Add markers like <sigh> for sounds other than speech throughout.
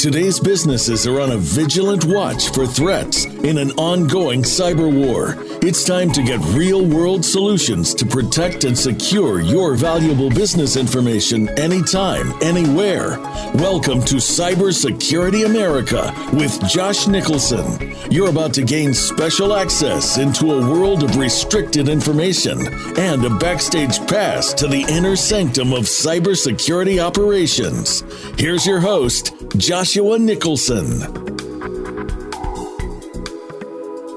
Today's businesses are on a vigilant watch for threats in an ongoing cyber war. It's time to get real world solutions to protect and secure your valuable business information anytime, anywhere. Welcome to Cybersecurity America with Josh Nicholson. You're about to gain special access into a world of restricted information and a backstage pass to the inner sanctum of cybersecurity operations. Here's your host, Joshua Nicholson.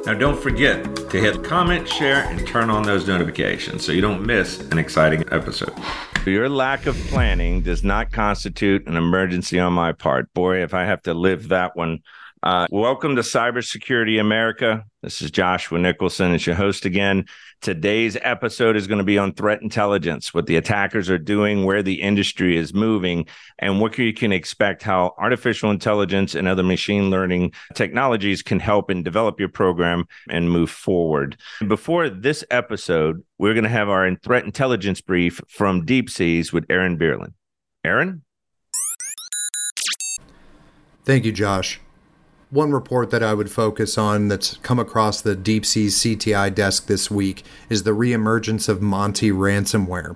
Now, don't forget to hit comment, share, and turn on those notifications so you don't miss an exciting episode. Your lack of planning does not constitute an emergency on my part. Boy, if I have to live that one. Uh, welcome to Cybersecurity America. This is Joshua Nicholson as your host again. Today's episode is going to be on threat intelligence, what the attackers are doing, where the industry is moving, and what you can expect how artificial intelligence and other machine learning technologies can help and develop your program and move forward. Before this episode, we're going to have our threat intelligence brief from DeepSeas with Aaron Bierlin. Aaron? Thank you, Josh one report that I would focus on that's come across the Deep Sea CTI desk this week is the reemergence of Monti ransomware.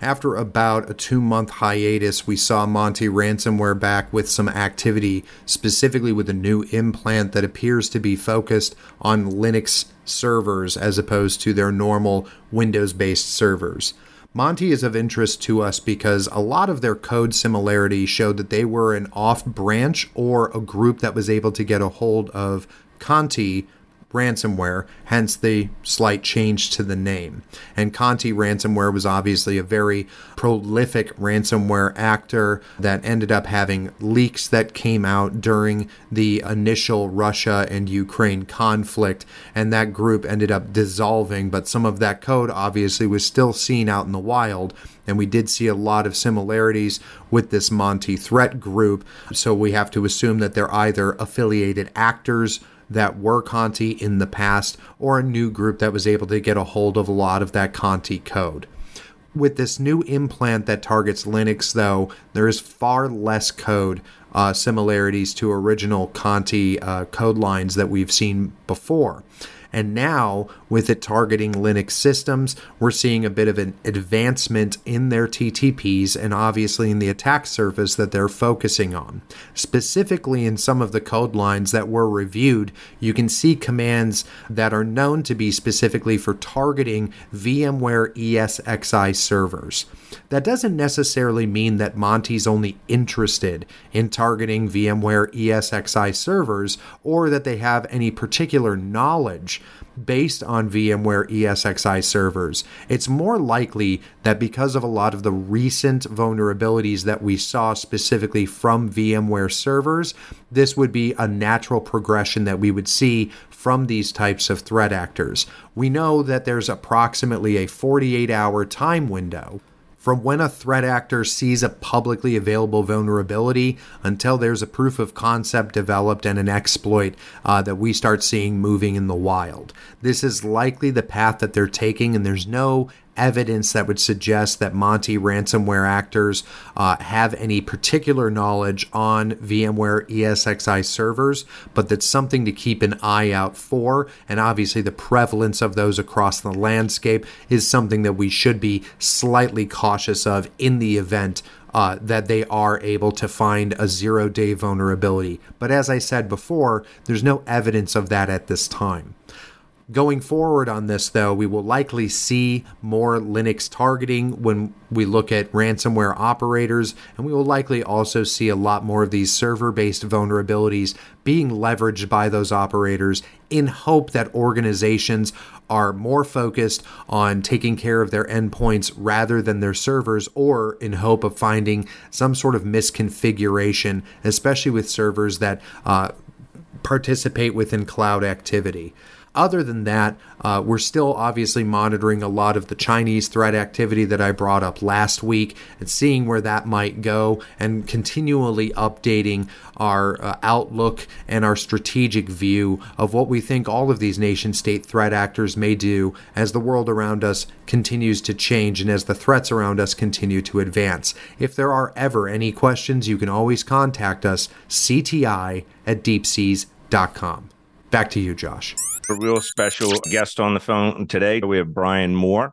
After about a two month hiatus, we saw Monti ransomware back with some activity, specifically with a new implant that appears to be focused on Linux servers as opposed to their normal Windows based servers. Monti is of interest to us because a lot of their code similarity showed that they were an off branch or a group that was able to get a hold of Conti ransomware, hence the slight change to the name. And Conti ransomware was obviously a very prolific ransomware actor that ended up having leaks that came out during the initial Russia and Ukraine conflict, and that group ended up dissolving, but some of that code obviously was still seen out in the wild. And we did see a lot of similarities with this Monti threat group. So we have to assume that they're either affiliated actors that were Conti in the past or a new group that was able to get a hold of a lot of that Conti code. With this new implant that targets Linux, though, there is far less code uh, similarities to original Conti uh, code lines that we've seen before. And now, with it targeting Linux systems, we're seeing a bit of an advancement in their TTPs and obviously in the attack surface that they're focusing on. Specifically, in some of the code lines that were reviewed, you can see commands that are known to be specifically for targeting VMware ESXi servers. That doesn't necessarily mean that Monti's only interested in targeting VMware ESXi servers or that they have any particular knowledge based on VMware ESXi servers. It's more likely that because of a lot of the recent vulnerabilities that we saw specifically from VMware servers, this would be a natural progression that we would see from these types of threat actors. We know that there's approximately a 48 hour time window from when a threat actor sees a publicly available vulnerability until there's a proof of concept developed and an exploit uh, that we start seeing moving in the wild. This is likely the path that they're taking, and there's no evidence that would suggest that Monti ransomware actors uh, have any particular knowledge on VMware ESXi servers, but that's something to keep an eye out for. And obviously, the prevalence of those across the landscape is something that we should be slightly cautious of in the event uh, that they are able to find a zero day vulnerability. But as I said before, there's no evidence of that at this time. Going forward on this, though, we will likely see more Linux targeting when we look at ransomware operators, and we will likely also see a lot more of these server based vulnerabilities being leveraged by those operators in hope that organizations are more focused on taking care of their endpoints rather than their servers, or in hope of finding some sort of misconfiguration, especially with servers that uh, participate within cloud activity. Other than that, uh, we're still obviously monitoring a lot of the Chinese threat activity that I brought up last week and seeing where that might go and continually updating our uh, outlook and our strategic view of what we think all of these nation state threat actors may do as the world around us continues to change and as the threats around us continue to advance. If there are ever any questions, you can always contact us, cti at deepseas.com. Back to you, Josh. A real special guest on the phone today. We have Brian Mohr.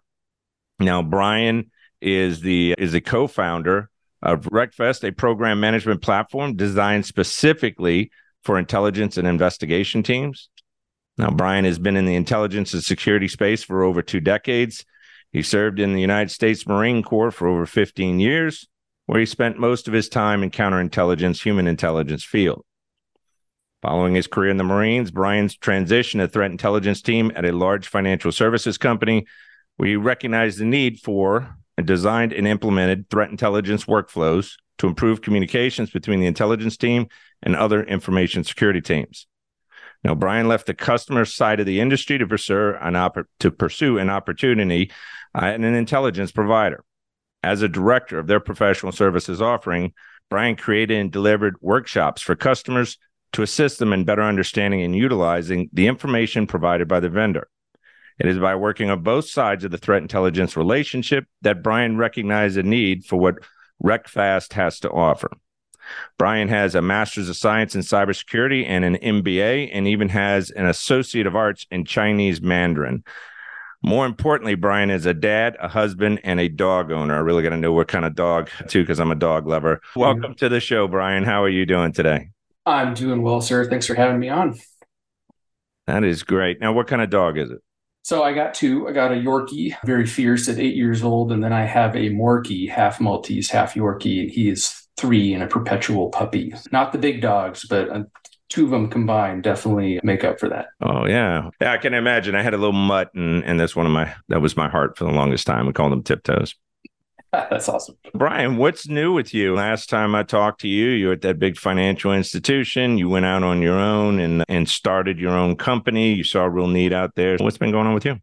Now, Brian is the is a co-founder of RecFast, a program management platform designed specifically for intelligence and investigation teams. Now, Brian has been in the intelligence and security space for over two decades. He served in the United States Marine Corps for over 15 years, where he spent most of his time in counterintelligence, human intelligence field. Following his career in the Marines, Brian's transition to threat intelligence team at a large financial services company, he recognized the need for and designed and implemented threat intelligence workflows to improve communications between the intelligence team and other information security teams. Now, Brian left the customer side of the industry to pursue an, opp- to pursue an opportunity uh, and an intelligence provider. As a director of their professional services offering, Brian created and delivered workshops for customers to assist them in better understanding and utilizing the information provided by the vendor. It is by working on both sides of the threat intelligence relationship that Brian recognized a need for what RecFast has to offer. Brian has a master's of science in cybersecurity and an MBA, and even has an associate of arts in Chinese Mandarin. More importantly, Brian is a dad, a husband, and a dog owner. I really got to know what kind of dog, too, because I'm a dog lover. Welcome to the show, Brian. How are you doing today? I'm doing well, sir. Thanks for having me on. That is great. Now, what kind of dog is it? So I got two. I got a Yorkie, very fierce at eight years old, and then I have a Morkie, half Maltese, half Yorkie, and he is three and a perpetual puppy. Not the big dogs, but uh, two of them combined definitely make up for that. Oh yeah, yeah. I can imagine. I had a little mutt, and and that's one of my that was my heart for the longest time. We called them tiptoes. <laughs> That's awesome. Brian, what's new with you? Last time I talked to you, you were at that big financial institution. You went out on your own and, and started your own company. You saw a real need out there. What's been going on with you?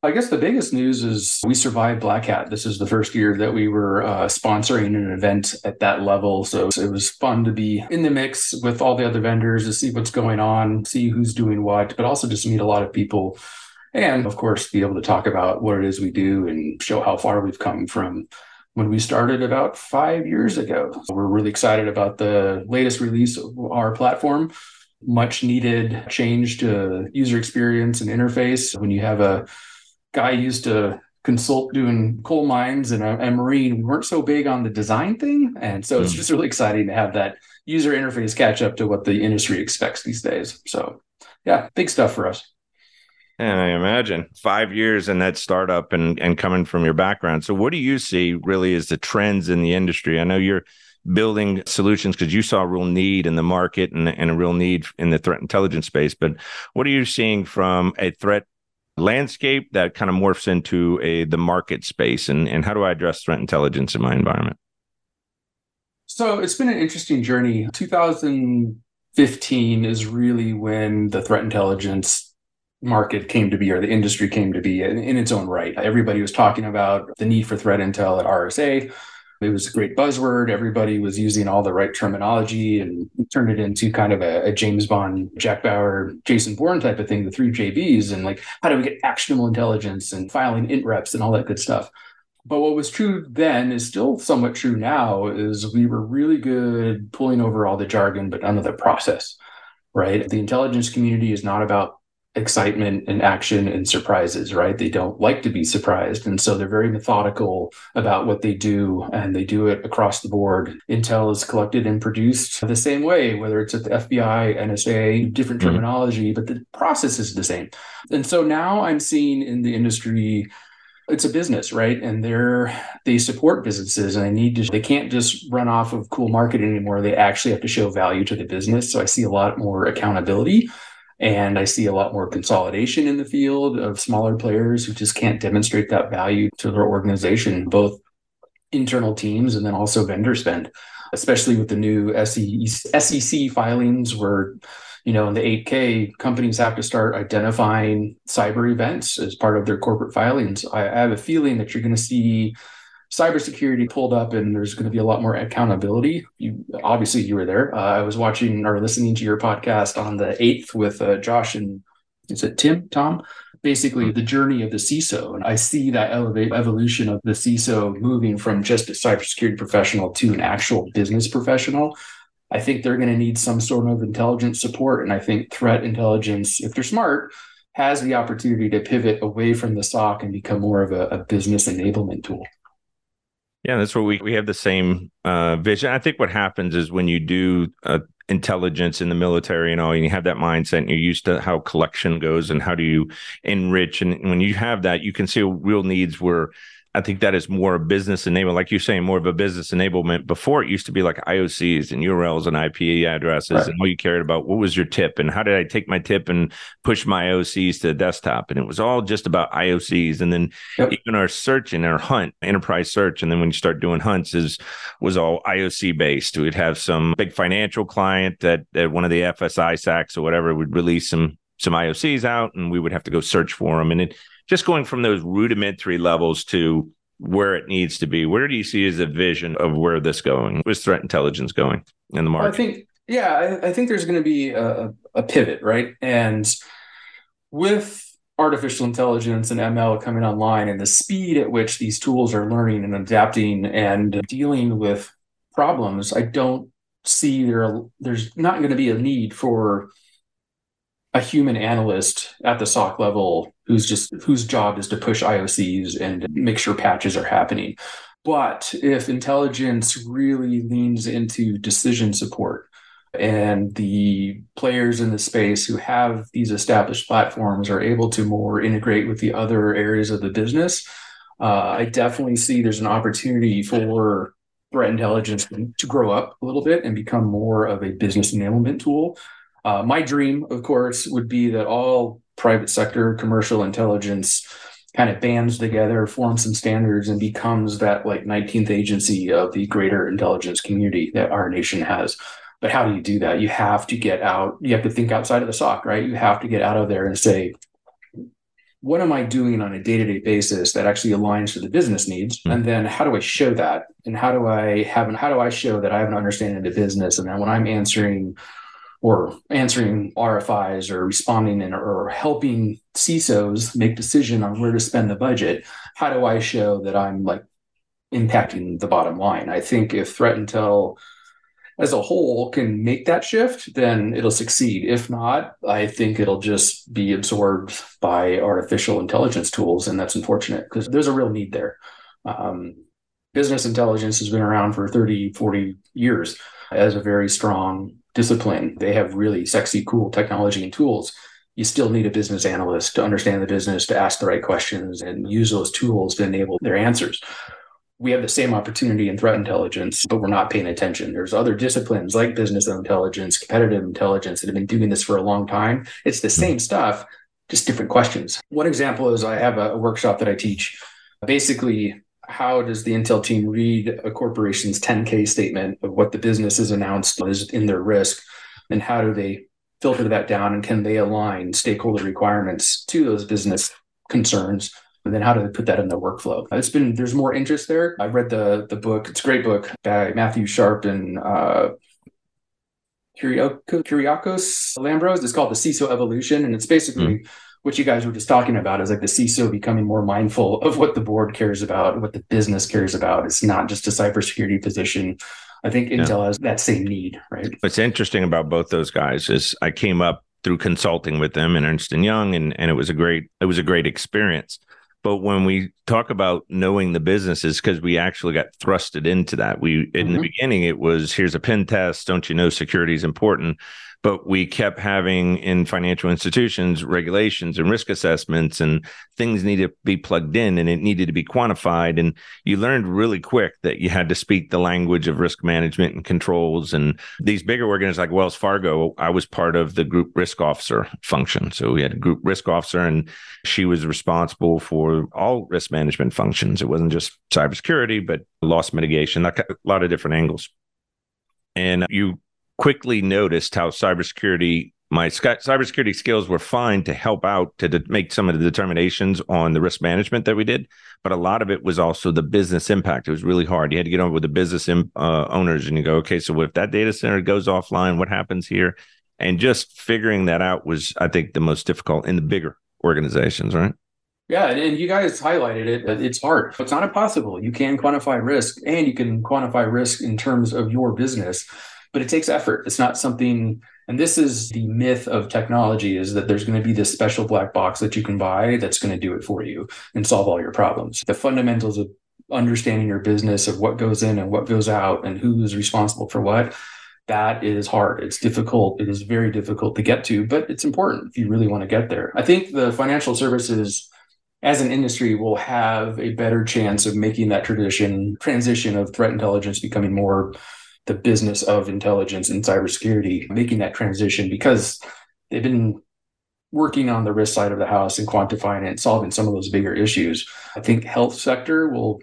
I guess the biggest news is we survived Black Hat. This is the first year that we were uh, sponsoring an event at that level. So it was fun to be in the mix with all the other vendors to see what's going on, see who's doing what, but also just meet a lot of people and of course be able to talk about what it is we do and show how far we've come from when we started about five years ago. So we're really excited about the latest release of our platform. Much needed change to user experience and interface. When you have a guy used to consult doing coal mines and a, a marine, we weren't so big on the design thing. And so it's hmm. just really exciting to have that user interface catch up to what the industry expects these days. So, yeah, big stuff for us. And I imagine five years in that startup and, and coming from your background. So, what do you see really as the trends in the industry? I know you're building solutions because you saw a real need in the market and, and a real need in the threat intelligence space. But what are you seeing from a threat landscape that kind of morphs into a the market space? And, and how do I address threat intelligence in my environment? So, it's been an interesting journey. 2015 is really when the threat intelligence market came to be or the industry came to be in, in, its own right. Everybody was talking about the need for threat intel at RSA. It was a great buzzword. Everybody was using all the right terminology and turned it into kind of a, a James Bond, Jack Bauer, Jason Bourne type of thing, the three JBs, and like how do we get actionable intelligence and filing int reps and all that good stuff. But what was true then is still somewhat true now is we were really good pulling over all the jargon, but none of the process, right? The intelligence community is not about excitement and action and surprises, right? They don't like to be surprised. And so they're very methodical about what they do and they do it across the board. Intel is collected and produced the same way, whether it's at the FBI, NSA, different mm-hmm. terminology, but the process is the same. And so now I'm seeing in the industry it's a business right and they're they support businesses and they need to they can't just run off of cool marketing anymore they actually have to show value to the business so i see a lot more accountability and I see a lot more consolidation in the field of smaller players who just can't demonstrate that value to their organization, both internal teams and then also vendor spend, especially with the new SEC filings where you know, in the 8K, companies have to start identifying cyber events as part of their corporate filings. I, I have a feeling that you're going to see cybersecurity pulled up and there's going to be a lot more accountability. You obviously you were there. Uh, I was watching or listening to your podcast on the 8th with uh, Josh and is it Tim, Tom? Basically, mm-hmm. the journey of the CISO. And I see that elevate evolution of the CISO moving from just a cybersecurity professional to an actual business professional. I think they're going to need some sort of intelligence support. And I think threat intelligence, if they're smart, has the opportunity to pivot away from the SOC and become more of a, a business enablement tool. Yeah, that's what we we have the same uh, vision. I think what happens is when you do uh, intelligence in the military and all, and you have that mindset, and you're used to how collection goes and how do you enrich, and when you have that, you can see real needs where I think that is more a business enablement, like you're saying, more of a business enablement. Before it used to be like IOCs and URLs and IP addresses, right. and all you cared about what was your tip and how did I take my tip and push my IOCs to the desktop, and it was all just about IOCs. And then yep. even our search and our hunt, enterprise search, and then when you start doing hunts, is was all IOC based. We'd have some big financial client that that one of the FS ISACs or whatever would release some some IOCs out, and we would have to go search for them, and it just going from those rudimentary levels to where it needs to be. Where do you see as a vision of where this going? Where's threat intelligence going in the market? I think, yeah, I, I think there's going to be a, a pivot, right? And with artificial intelligence and ML coming online and the speed at which these tools are learning and adapting and dealing with problems, I don't see there there's not going to be a need for a human analyst at the SOC level who's just whose job is to push IOCs and make sure patches are happening. But if intelligence really leans into decision support and the players in the space who have these established platforms are able to more integrate with the other areas of the business, uh, I definitely see there's an opportunity for threat intelligence to grow up a little bit and become more of a business enablement tool. Uh, my dream, of course, would be that all private sector commercial intelligence kind of bands together, forms some standards, and becomes that like 19th agency of the greater intelligence community that our nation has. But how do you do that? You have to get out, you have to think outside of the SOC, right? You have to get out of there and say, what am I doing on a day to day basis that actually aligns to the business needs? Mm-hmm. And then how do I show that? And how do I have, an, how do I show that I have an understanding of the business? And then when I'm answering or answering RFIs or responding and or helping CISOs make decision on where to spend the budget, how do I show that I'm like impacting the bottom line? I think if threat intel as a whole can make that shift, then it'll succeed. If not, I think it'll just be absorbed by artificial intelligence tools. And that's unfortunate because there's a real need there. Um, business intelligence has been around for 30, 40 years as a very strong discipline. They have really sexy, cool technology and tools. You still need a business analyst to understand the business, to ask the right questions, and use those tools to enable their answers. We have the same opportunity in threat intelligence, but we're not paying attention. There's other disciplines like business intelligence, competitive intelligence that have been doing this for a long time. It's the same stuff, just different questions. One example is I have a workshop that I teach. Basically, how does the Intel team read a corporation's 10K statement of what the business has announced is in their risk? And how do they filter that down? And can they align stakeholder requirements to those business concerns? And then how do they put that in their workflow? It's been, there's more interest there. I read the, the book, it's a great book by Matthew Sharp and uh, Kyriakos Lambros. It's called The CISO Evolution. And it's basically, mm what you guys were just talking about is like the CISO becoming more mindful of what the board cares about, what the business cares about. It's not just a cybersecurity position. I think Intel yeah. has that same need, right? What's interesting about both those guys is I came up through consulting with them in Ernst and Young, and and it was a great it was a great experience. But when we talk about knowing the businesses, because we actually got thrusted into that, we in mm-hmm. the beginning it was here's a pen test. Don't you know security is important? But we kept having in financial institutions regulations and risk assessments and things needed to be plugged in and it needed to be quantified. And you learned really quick that you had to speak the language of risk management and controls. And these bigger organizations like wells fargo i was part of the group risk officer function. So we had a group risk officer and she was responsible for all risk management functions. It wasn't just cybersecurity but loss mitigation a lot of different angles. And you quickly noticed how cybersecurity my cybersecurity skills were fine to help out to de- make some of the determinations on the risk management that we did, but a lot of it was also the business impact. It was really hard. You had to get on with the business uh, owners, and you go, okay, so if that data center goes offline, what happens here? And just figuring that out was, I think, the most difficult in the bigger organizations, right? Yeah, and you guys highlighted it. It's hard. It's not impossible. You can quantify risk, and you can quantify risk in terms of your business, but it takes effort. It's not something and this is the myth of technology is that there's going to be this special black box that you can buy that's going to do it for you and solve all your problems. The fundamentals of understanding your business of what goes in and what goes out and who is responsible for what that is hard. It's difficult. It is very difficult to get to, but it's important if you really want to get there. I think the financial services as an industry will have a better chance of making that tradition transition of threat intelligence becoming more the business of intelligence and cybersecurity, making that transition because they've been working on the risk side of the house and quantifying it and solving some of those bigger issues. I think health sector will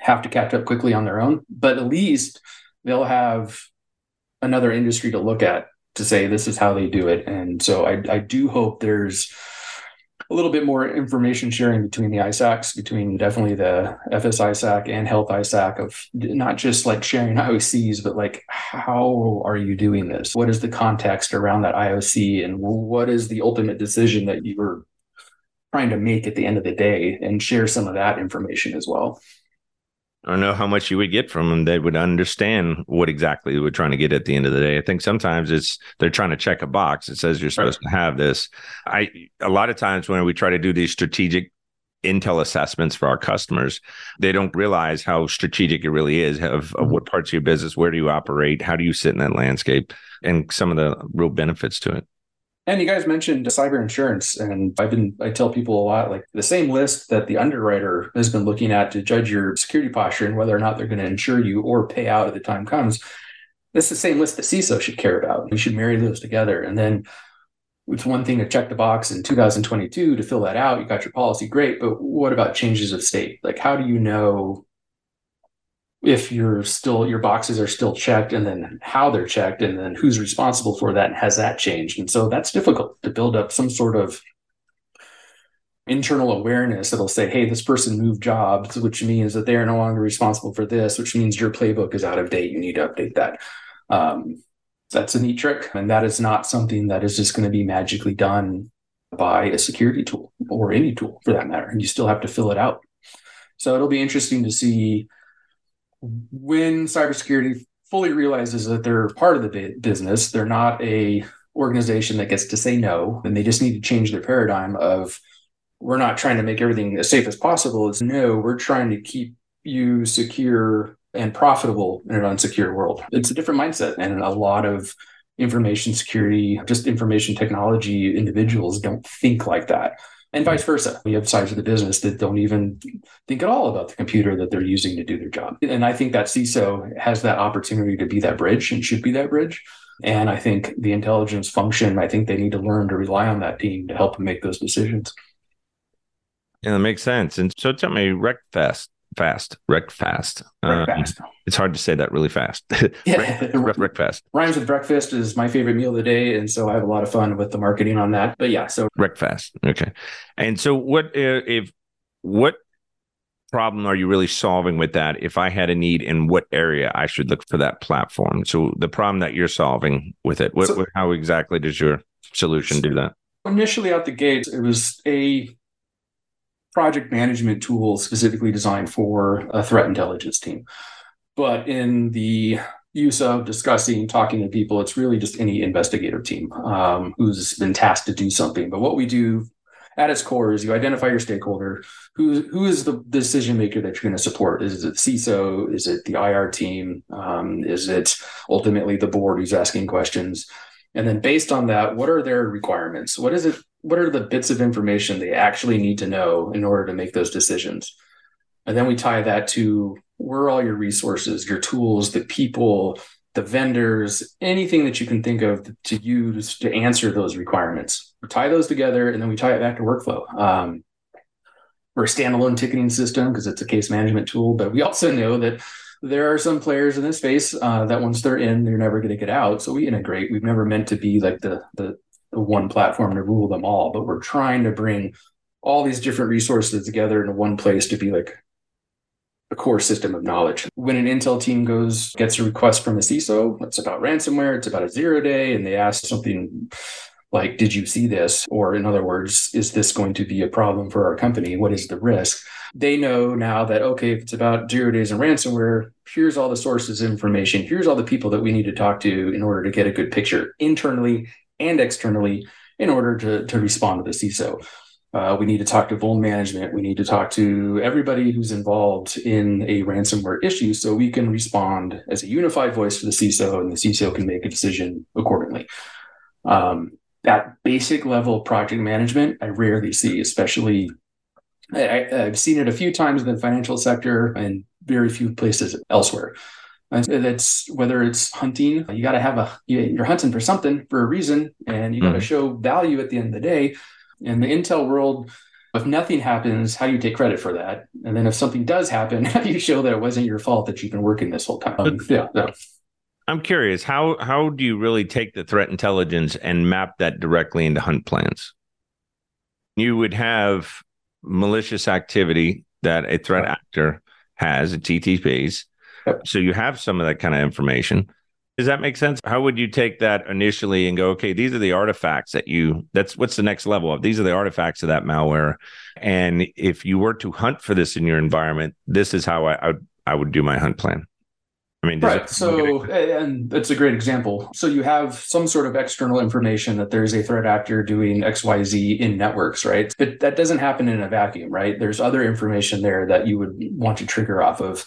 have to catch up quickly on their own, but at least they'll have another industry to look at to say this is how they do it. And so I, I do hope there's a little bit more information sharing between the ISACs, between definitely the FS ISAC and Health ISAC of not just like sharing <laughs> IOCs, but like how are you doing this? What is the context around that IOC and what is the ultimate decision that you were trying to make at the end of the day and share some of that information as well. I don't know how much you would get from them. They would understand what exactly they were trying to get at the end of the day. I think sometimes it's they're trying to check a box. It says you're supposed right. to have this. I a lot of times when we try to do these strategic intel assessments for our customers, they don't realize how strategic it really is of, of mm-hmm. what parts of your business, where do you operate, how do you sit in that landscape, and some of the real benefits to it. And you guys mentioned cyber insurance, and I've been I tell people a lot like the same list that the underwriter has been looking at to judge your security posture and whether or not they're going to insure you or pay out at the time comes. That's the same list that CISO should care about. We should marry those together, and then it's one thing to check the box in 2022 to fill that out. You got your policy, great, but what about changes of state? Like, how do you know if you're still your boxes are still checked and then how they're checked and then who's responsible for that and has that changed. And so that's difficult to build up some sort of internal awareness that'll say hey this person moved jobs which means that they are no longer responsible for this which means your playbook is out of date. You need to update that. Um, that's a neat trick and that is not something that is just going to be magically done by a security tool or any tool for that matter and you still have to fill it out. So it'll be interesting to see when cybersecurity fully realizes that they're part of the business, they're not a organization that gets to say no, and they just need to change their paradigm of we're not trying to make everything as safe as possible. It's no, we're trying to keep you secure and profitable in an unsecure world. It's a different mindset, and a lot of information security, just information technology individuals don't think like that and vice versa. We have sides of the business that don't even think at all about the computer that they're using to do their job. And I think that CISO has that opportunity to be that bridge and should be that bridge. And I think the intelligence function, I think they need to learn to rely on that team to help them make those decisions. Yeah, that makes sense. And so tell me, RecFast, fast, rec fast. Um, it's hard to say that really fast. <laughs> yeah, rec, rec fast. <laughs> Rhymes with breakfast is my favorite meal of the day, and so I have a lot of fun with the marketing on that. But yeah, so rec fast. Okay, and so what uh, if what problem are you really solving with that? If I had a need in what area I should look for that platform. So the problem that you're solving with it, what, so, how exactly does your solution do that? Initially out the gate, it was a project management tool specifically designed for a threat intelligence team. But in the use of discussing, talking to people, it's really just any investigative team um, who's been tasked to do something. But what we do at its core is you identify your stakeholder. Who who is the decision maker that you're going to support? Is it CISO? Is it the IR team? Um, is it ultimately the board who's asking questions? And then based on that, what are their requirements? What is it what are the bits of information they actually need to know in order to make those decisions? And then we tie that to where are all your resources, your tools, the people, the vendors, anything that you can think of to use to answer those requirements. We tie those together and then we tie it back to workflow. Um, we're a standalone ticketing system because it's a case management tool, but we also know that there are some players in this space uh, that once they're in, they're never going to get out. So we integrate. We've never meant to be like the, the the one platform to rule them all, but we're trying to bring all these different resources together in one place to be like a core system of knowledge. When an Intel team goes gets a request from a CISO, it's about ransomware, it's about a zero day, and they ask something like, "Did you see this?" Or in other words, "Is this going to be a problem for our company? What is the risk?" They know now that okay, if it's about zero days and ransomware, here's all the sources information, here's all the people that we need to talk to in order to get a good picture internally and externally in order to, to respond to the CISO. Uh, we need to talk to vuln management. We need to talk to everybody who's involved in a ransomware issue so we can respond as a unified voice for the CISO and the CISO can make a decision accordingly. Um, that basic level of project management, I rarely see, especially I, have seen it a few times in the financial sector and very few places elsewhere. That's whether it's hunting, you got to have a, you're hunting for something for a reason, and you got to mm-hmm. show value at the end of the day in the Intel world, if nothing happens, how do you take credit for that? And then if something does happen, <laughs> how do you show that it wasn't your fault that you've been working this whole time? Um, yeah, yeah. I'm curious how how do you really take the threat intelligence and map that directly into hunt plans? You would have malicious activity that a threat actor has, a TTPs. So you have some of that kind of information. Does that make sense? How would you take that initially and go, okay, these are the artifacts that you, that's what's the next level of? These are the artifacts of that malware. And if you were to hunt for this in your environment, this is how I, I, would, I would do my hunt plan. I mean, right. So, and that's a great example. So you have some sort of external information that there's a threat actor doing X, Y, Z in networks, right? But that doesn't happen in a vacuum, right? There's other information there that you would want to trigger off of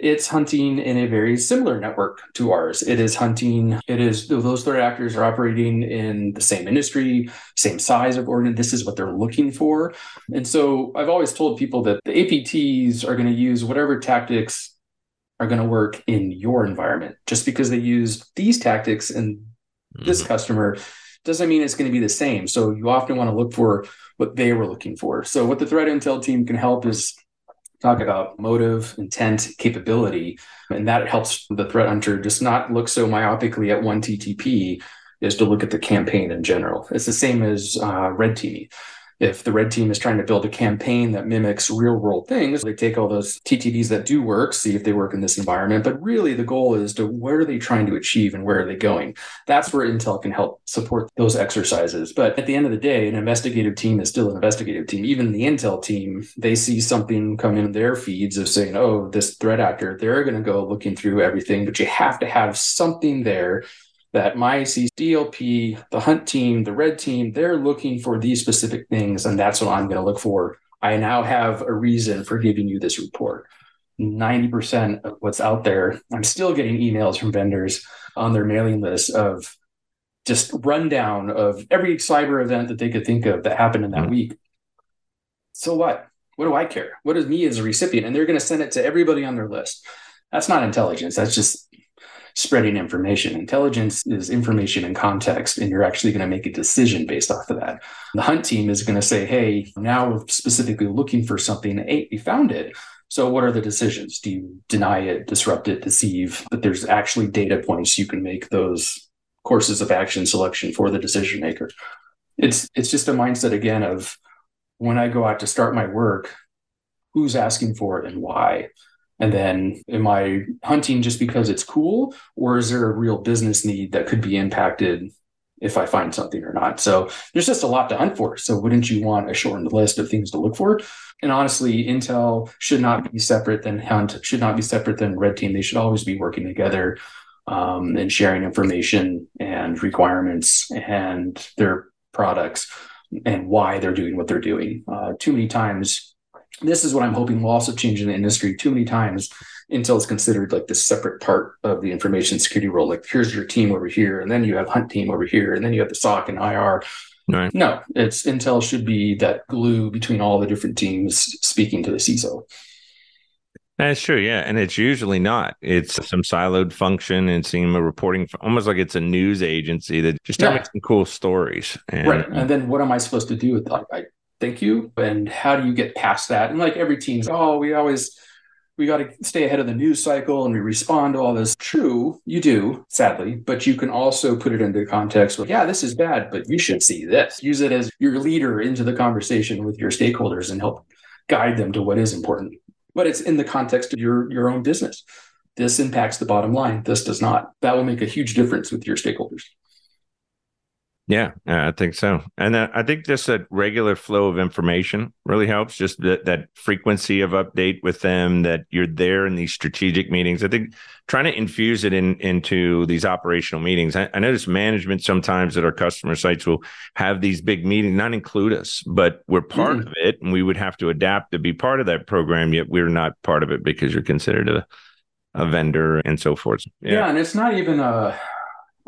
it's hunting in a very similar network to ours. It is hunting, it is those threat actors are operating in the same industry, same size of organ. This is what they're looking for. And so I've always told people that the APTs are going to use whatever tactics are going to work in your environment. Just because they use these tactics in mm-hmm. this customer doesn't mean it's going to be the same. So you often want to look for what they were looking for. So what the threat intel team can help is talk about motive, intent, capability, and that helps the threat hunter just not look so myopically at one TTP, is to look at the campaign in general. It's the same as uh, red teaming if the red team is trying to build a campaign that mimics real world things, they take all those TTPs that do work, see if they work in this environment. But really, the goal is to where are they trying to achieve and where are they going? That's where Intel can help support those exercises. But at the end of the day, an investigative team is still an investigative team. Even the Intel team, they see something come in their feeds of saying, oh, this threat actor, they're going to go looking through everything. But you have to have something there that my DLP, the hunt team, the red team, they're looking for these specific things, and that's what I'm going to look for. I now have a reason for giving you this report. 90% of what's out there, I'm still getting emails from vendors on their mailing list of just rundown of every cyber event that they could think of that happened in that mm-hmm. week. So what? What do I care? What is me as a recipient? And they're going to send it to everybody on their list. That's not intelligence. That's just spreading information. Intelligence is information in context, and you're actually going to make a decision based off of that. The hunt team is going to say, hey, now we're specifically looking for something. Hey, we found it. So, what are the decisions? Do you deny it, disrupt it, deceive? But there's actually data points you can make those courses of action selection for the decision maker. It's it's just a mindset again of when I go out to start my work, who's asking for it and why. And then am I hunting just because it's cool, or is there a real business need that could be impacted if I find something or not? So there's just a lot to hunt for. So wouldn't you want a shortened list of things to look for? And honestly, Intel should not be separate than Hunt, should not be separate than Red Team. They should always be working together um, and sharing information and requirements and their products and why they're doing what they're doing. Uh, too many times this is what I'm hoping will also change in the industry. Too many times, Intel is considered like this separate part of the information security role. Like, here's your team over here, and then you have Hunt team over here, and then you have the SOC and IR. Right. No, it's Intel should be that glue between all the different teams speaking to the CISO. That's true, yeah, and it's usually not. It's some siloed function and seeing a reporting, almost like it's a news agency that just tell yeah. me some cool stories. And, right, and then what am I supposed to do with that? I thank you and how do you get past that and like every team's oh we always we got to stay ahead of the news cycle and we respond to all this. True, you do, sadly, but you can also put it into context with, yeah, this is bad, but you should see this. Use it as your leader into the conversation with your stakeholders and help guide them to what is important. But it's in the context of your, your own business. This impacts the bottom line. This does not. That will make a huge difference with your stakeholders. Yeah, I think so. And uh, I think just a regular flow of information really helps. Just that, that frequency of update with them, that you're there in these strategic meetings. I think trying to infuse it in into these operational meetings. I, I notice management sometimes at our customer sites will have these big meetings, not include us, but we're part mm. of it, and we would have to adapt to be part of that program. Yet we're not part of it because you're considered a a vendor and so forth. Yeah, yeah and it's not even a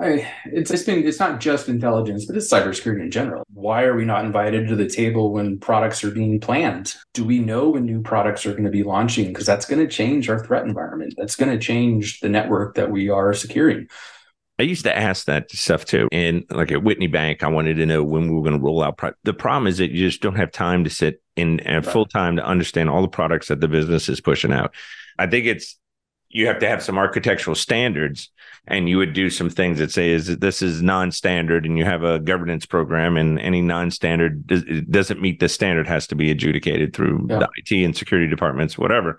I, it's, it's been it's not just intelligence, but it's cybersecurity in general. Why are we not invited to the table when products are being planned? Do we know when new products are going to be launching? Because that's going to change our threat environment. That's going to change the network that we are securing. I used to ask that stuff too. And like at Whitney Bank, I wanted to know when we were going to roll out. Pro- the problem is that you just don't have time to sit in uh, right. full time to understand all the products that the business is pushing out. I think it's you have to have some architectural standards and you would do some things that say is this is non-standard and you have a governance program and any non-standard does, doesn't meet the standard has to be adjudicated through yeah. the IT and security departments whatever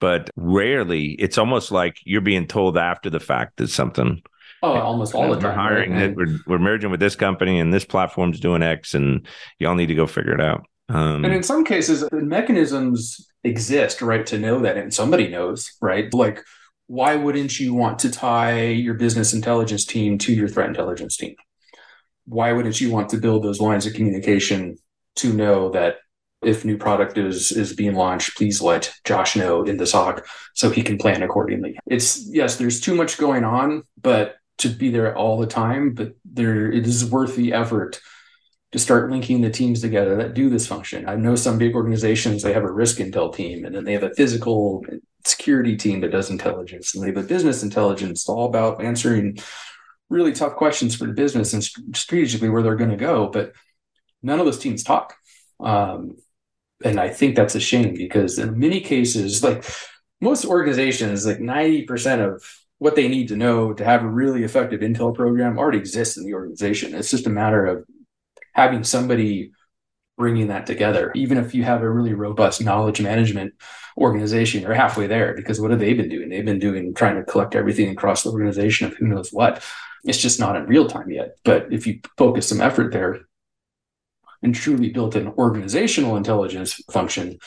but rarely it's almost like you're being told after the fact that something Oh, almost all the time. We're hiring right? that we're, we're merging with this company and this platform's doing X and y'all need to go figure it out. Um, and in some cases, the mechanisms exist, right, to know that, and somebody knows, right? Like why wouldn't you want to tie your business intelligence team to your threat intelligence team? Why wouldn't you want to build those lines of communication to know that if new product is is being launched, please let Josh know in the SOC so he can plan accordingly. It's yes, there's too much going on, but to be there all the time, but there it is worth the effort to start linking the teams together that do this function. I know some big organizations they have a risk intel team and then they have a physical security team that does intelligence and they have a business intelligence it's all about answering really tough questions for the business and strategically where they're going to go. But none of those teams talk. Um, and i think that's a shame because in many cases like most organizations like 90% of what they need to know to have a really effective intel program already exists in the organization. It's just a matter of having somebody bringing that together. Even if you have a really robust knowledge management organization, you're halfway there because what have they been doing? They've been doing trying to collect everything across the organization of who knows what. It's just not in real time yet. But if you focus some effort there and truly built an organizational intelligence function,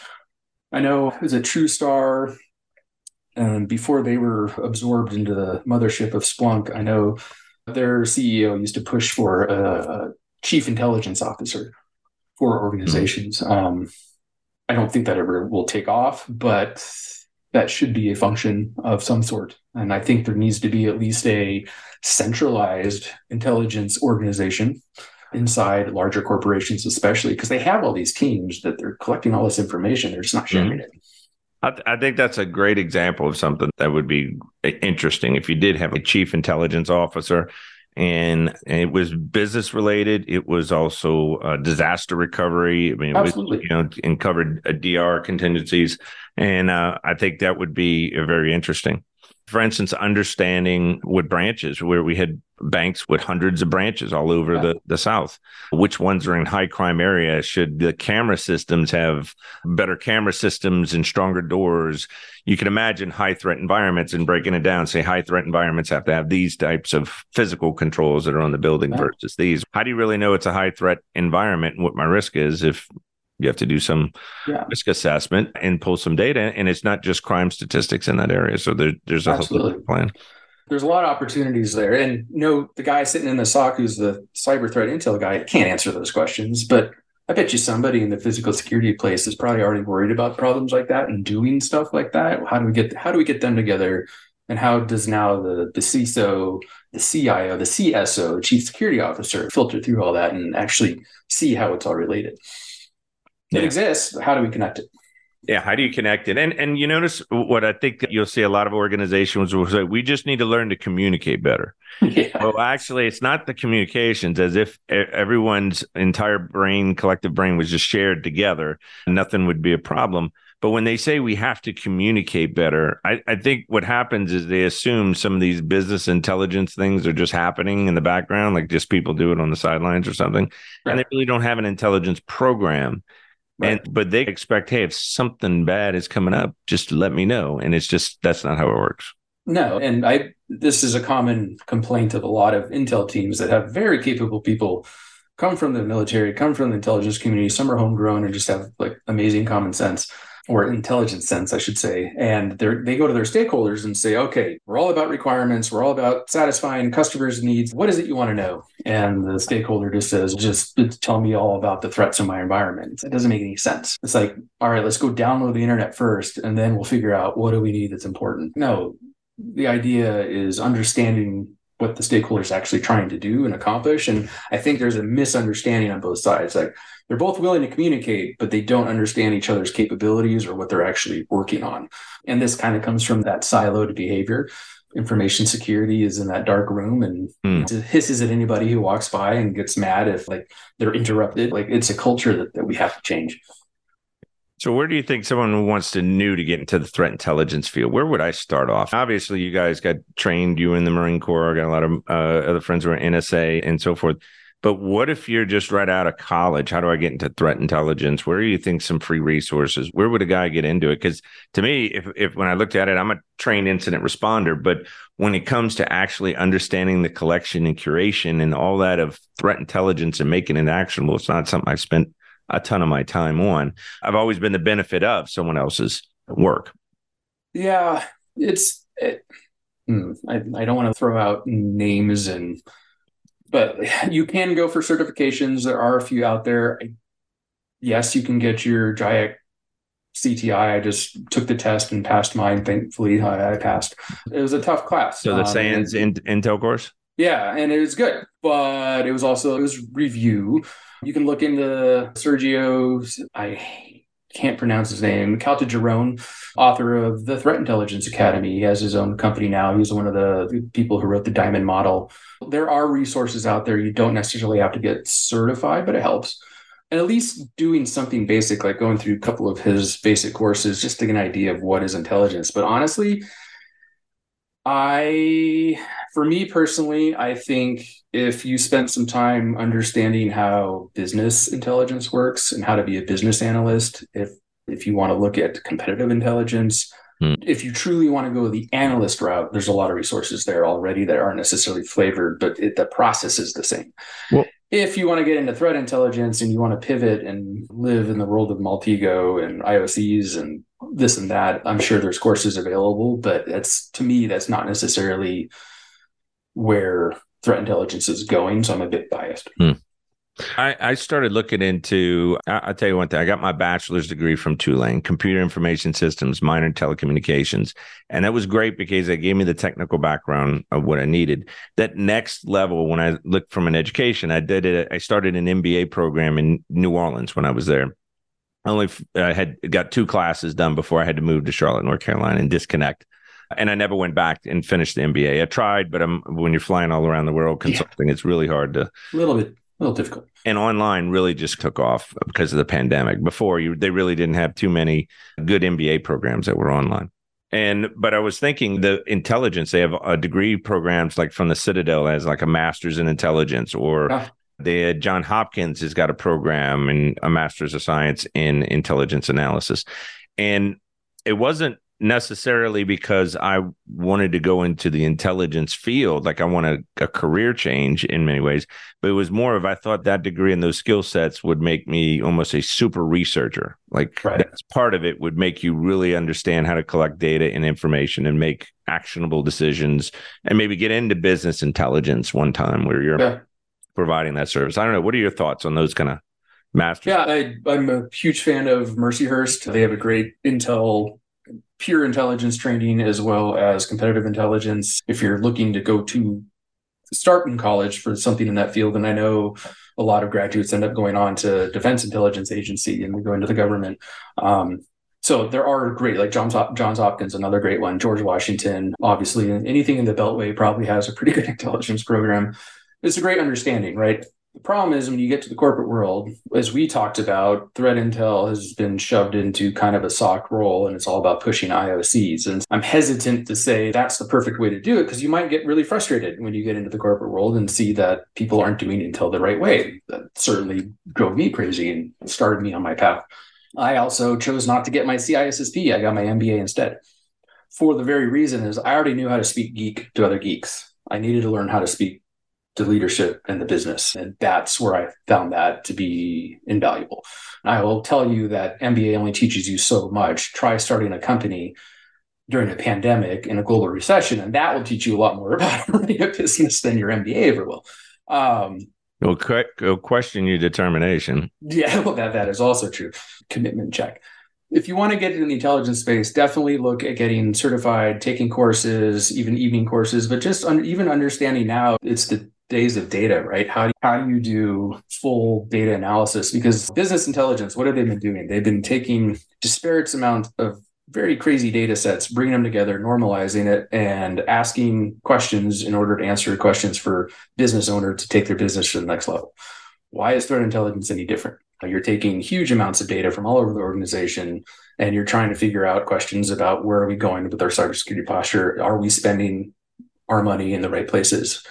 I know it was a TruSTAR. And um, before they were absorbed into the mothership of Splunk, I know their CEO used to push for a chief intelligence officer for organizations. Mm-hmm. Um, I don't think that ever will take off, but that should be a function of some sort. And I think there needs to be at least a centralized intelligence organization inside larger corporations, especially because they have all these teams that they're collecting all this information. They're just not sharing mm-hmm. it. I, th- I, think that's a great example of something that would be interesting if you did have a chief intelligence officer and, it was business related. It was also uh, disaster recovery. I mean, it was, you know, and covered uh, DR contingencies, and uh, I think that would be very interesting for instance, understanding what branches, where we had banks with hundreds of branches all over yeah. the, the South, which ones are in high crime areas? Should the camera systems have better camera systems and stronger doors? You can imagine high threat environments and breaking it down, say high threat environments have to have these types of physical controls that are on the building yeah. versus these. How do you really know it's a high threat environment and what my risk is if you have to do some yeah. risk assessment and pull some data, and it's not just crime statistics in that area. So there, there's a Absolutely. plan. There's a lot of opportunities there, and you know the guy sitting in the SOC who's the cyber threat intel guy can't answer those questions, but I bet you somebody in the physical security place is probably already worried about problems like that and doing stuff like that. How do we get how do we get them together? And how does now the the CISO, the CIO, the CSO, chief security officer filter through all that and actually see how it's all related? It exists. How do we connect it? Yeah, how do you connect it? And and you notice what I think you'll see a lot of organizations will say we just need to learn to communicate better. <laughs> Yeah. Well, actually, it's not the communications as if everyone's entire brain, collective brain, was just shared together. Nothing would be a problem. But when they say we have to communicate better, I, I think what happens is they assume some of these business intelligence things are just happening in the background, like just people do it on the sidelines or something. Right. And they really don't have an intelligence program. Right. And but they expect, hey, if something bad is coming up, just let me know. And it's just that's not how it works. No, and I this is a common complaint of a lot of intel teams that have very capable people come from the military, come from the intelligence community. Some are homegrown and just have like amazing common sense or intelligence sense, I should say. And they they go to their stakeholders and say, okay, we're all about requirements. We're all about satisfying customers' needs. What is it you want to know? And the stakeholder just says, just tell me all about the threats in my environment. It doesn't make any sense. It's like, all right, let's go download the internet first, and then we'll figure out what do we need that's important. No, the idea is understanding what the stakeholders actually trying to do and accomplish. And I think there's a misunderstanding on both sides. Like they're both willing to communicate, but they don't understand each other's capabilities or what they're actually working on. And this kind of comes from that siloed behavior. Information security is in that dark room and mm. hisses at anybody who walks by and gets mad if like they're interrupted. Like it's a culture that, that we have to change. So, where do you think someone who wants to new to get into the threat intelligence field? Where would I start off? Obviously, you guys got trained. You in the Marine Corps. I got a lot of uh, other friends who are NSA and so forth. But what if you're just right out of college? How do I get into threat intelligence? Where do you think some free resources? Where would a guy get into it? Because to me, if, if when I looked at it, I'm a trained incident responder, but when it comes to actually understanding the collection and curation and all that of threat intelligence and making it actionable, it's not something I've spent a ton of my time on. I've always been the benefit of someone else's work. Yeah, it's. It, hmm, I, I don't want to throw out names and but you can go for certifications. There are a few out there. Yes, you can get your GIAC CTI. I just took the test and passed mine. Thankfully, I, passed. It was a tough class. So the um, SANS in, Intel course. Yeah, and it was good, but it was also it was review. You can look into Sergio's. I can't pronounce his name, Caltagirone, author of the Threat Intelligence Academy. He has his own company now. He's one of the people who wrote the Diamond Model. There are resources out there. You don't necessarily have to get certified, but it helps. And at least doing something basic, like going through a couple of his basic courses, just to get an idea of what is intelligence. But honestly, I, for me personally, I think if you spent some time understanding how business intelligence works and how to be a business analyst, if if you want to look at competitive intelligence, hmm. if you truly want to go the analyst route, there's a lot of resources there already that aren't necessarily flavored, but it, the process is the same. Well, if you want to get into threat intelligence and you want to pivot and live in the world of Maltego and IOCs and this and that, I'm sure there's courses available, but that's to me, that's not necessarily where threat intelligence is going. So I'm a bit biased. Hmm. I, I, started looking into, I, will tell you one thing. I got my bachelor's degree from Tulane, computer information systems, minor in telecommunications. And that was great because it gave me the technical background of what I needed. That next level, when I looked from an education, I did it. I started an MBA program in New Orleans when I was there. I only I had got two classes done before I had to move to Charlotte, North Carolina and disconnect and I never went back and finished the MBA. I tried, but I'm, when you're flying all around the world consulting, yeah. it's really hard to. A little bit, a little difficult. And online really just took off because of the pandemic. Before you, they really didn't have too many good MBA programs that were online. And but I was thinking the intelligence they have a degree programs like from the Citadel as like a master's in intelligence or. Yeah. They had John Hopkins has got a program and a master's of science in intelligence analysis. And it wasn't necessarily because I wanted to go into the intelligence field. Like I want a, a, career change in many ways, but it was more of I thought that degree and those skill sets would make me almost a super researcher. Like right. that's part of it would make you really understand how to collect data and information and make actionable decisions and maybe get into business intelligence one time where you're yeah. providing that service. I don't know. What are your thoughts on those kind of masters? Yeah, I, I'm a huge fan of Mercyhurst. They have a great Intel pure intelligence training as well as competitive intelligence. If you're looking to go to start in college for something in that field, and I know a lot of graduates end up going on to Defense Intelligence Agency and they go into the government. Um, so there are great, like Johns, Johns Hopkins, another great one. George Washington, obviously, anything in the Beltway probably has a pretty <laughs> good intelligence program. It's a great understanding, right? The problem is when you get to the corporate world, as we talked about, threat intel has been shoved into kind of a SOC role and it's all about pushing IOCs. And I'm hesitant to say that's the perfect way to do it because you might get really frustrated when you get into the corporate world and see that people aren't doing intel the right way. That certainly drove me crazy and started me on my path. I also chose not to get my CISSP. I got my MBA instead. For the very reason is I already knew how to speak geek to other geeks. I needed to learn how to speak to leadership and the business. And that's where I found that to be invaluable. I will tell you that MBA only teaches you so much. Try starting a company during a pandemic in a global recession, and that will teach you a lot more <laughs> about running a business than your MBA ever will. Um, will will question your determination. Yeah, <laughs> well, that that is also true. Commitment check. If you want to get into the intelligence space, definitely look at getting certified, taking courses, even evening courses. But just un- even understanding now, it's the days of data, right? How do, how do you do full data analysis? Because business intelligence, what have they been doing? They've been taking disparate amounts of very crazy data sets, bringing them together, normalizing it, and asking questions in order to answer questions for business owner to take their business to the next level. Why is threat intelligence any different? You're taking huge amounts of data from all over the organization and you're trying to figure out questions about where are we going with our cybersecurity posture? Are we spending our money in the right places?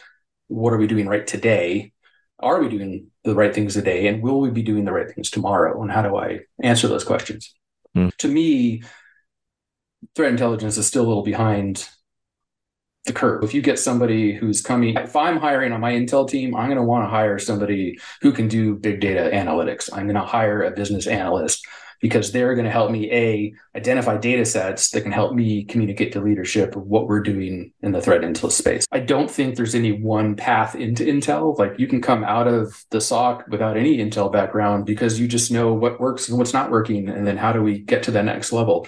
What are we doing right today? Are we doing the right things today? And will we be doing the right things tomorrow? And how do I answer those questions? Mm. To me, threat intelligence is still a little behind the curve. If you get somebody who's coming, if I'm hiring on my Intel team, I'm going to want to hire somebody who can do big data analytics. I'm going to hire a business analyst because they're going to help me a identify data sets that can help me communicate to leadership what we're doing in the threat intel space. I don't think there's any one path into intel. Like you can come out of the SOC without any intel background because you just know what works and what's not working, and then how do we get to the next level.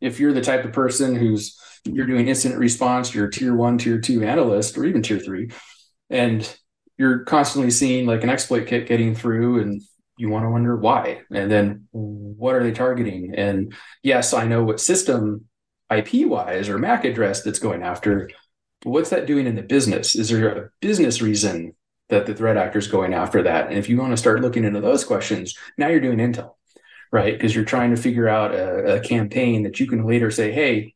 If you're the type of person who's you're doing incident response, you're a tier one, tier two analyst, or even tier three, and you're constantly seeing like an exploit kit getting through and you want to wonder why and then what are they targeting? And yes i know what system ip wise or mac address that's going after but what's that doing in the business? Is there a business reason that the threat actor is going after that? And if you want to start looking into those questions now you're doing intel right? Because you're trying to figure out a, a campaign that you can later say hey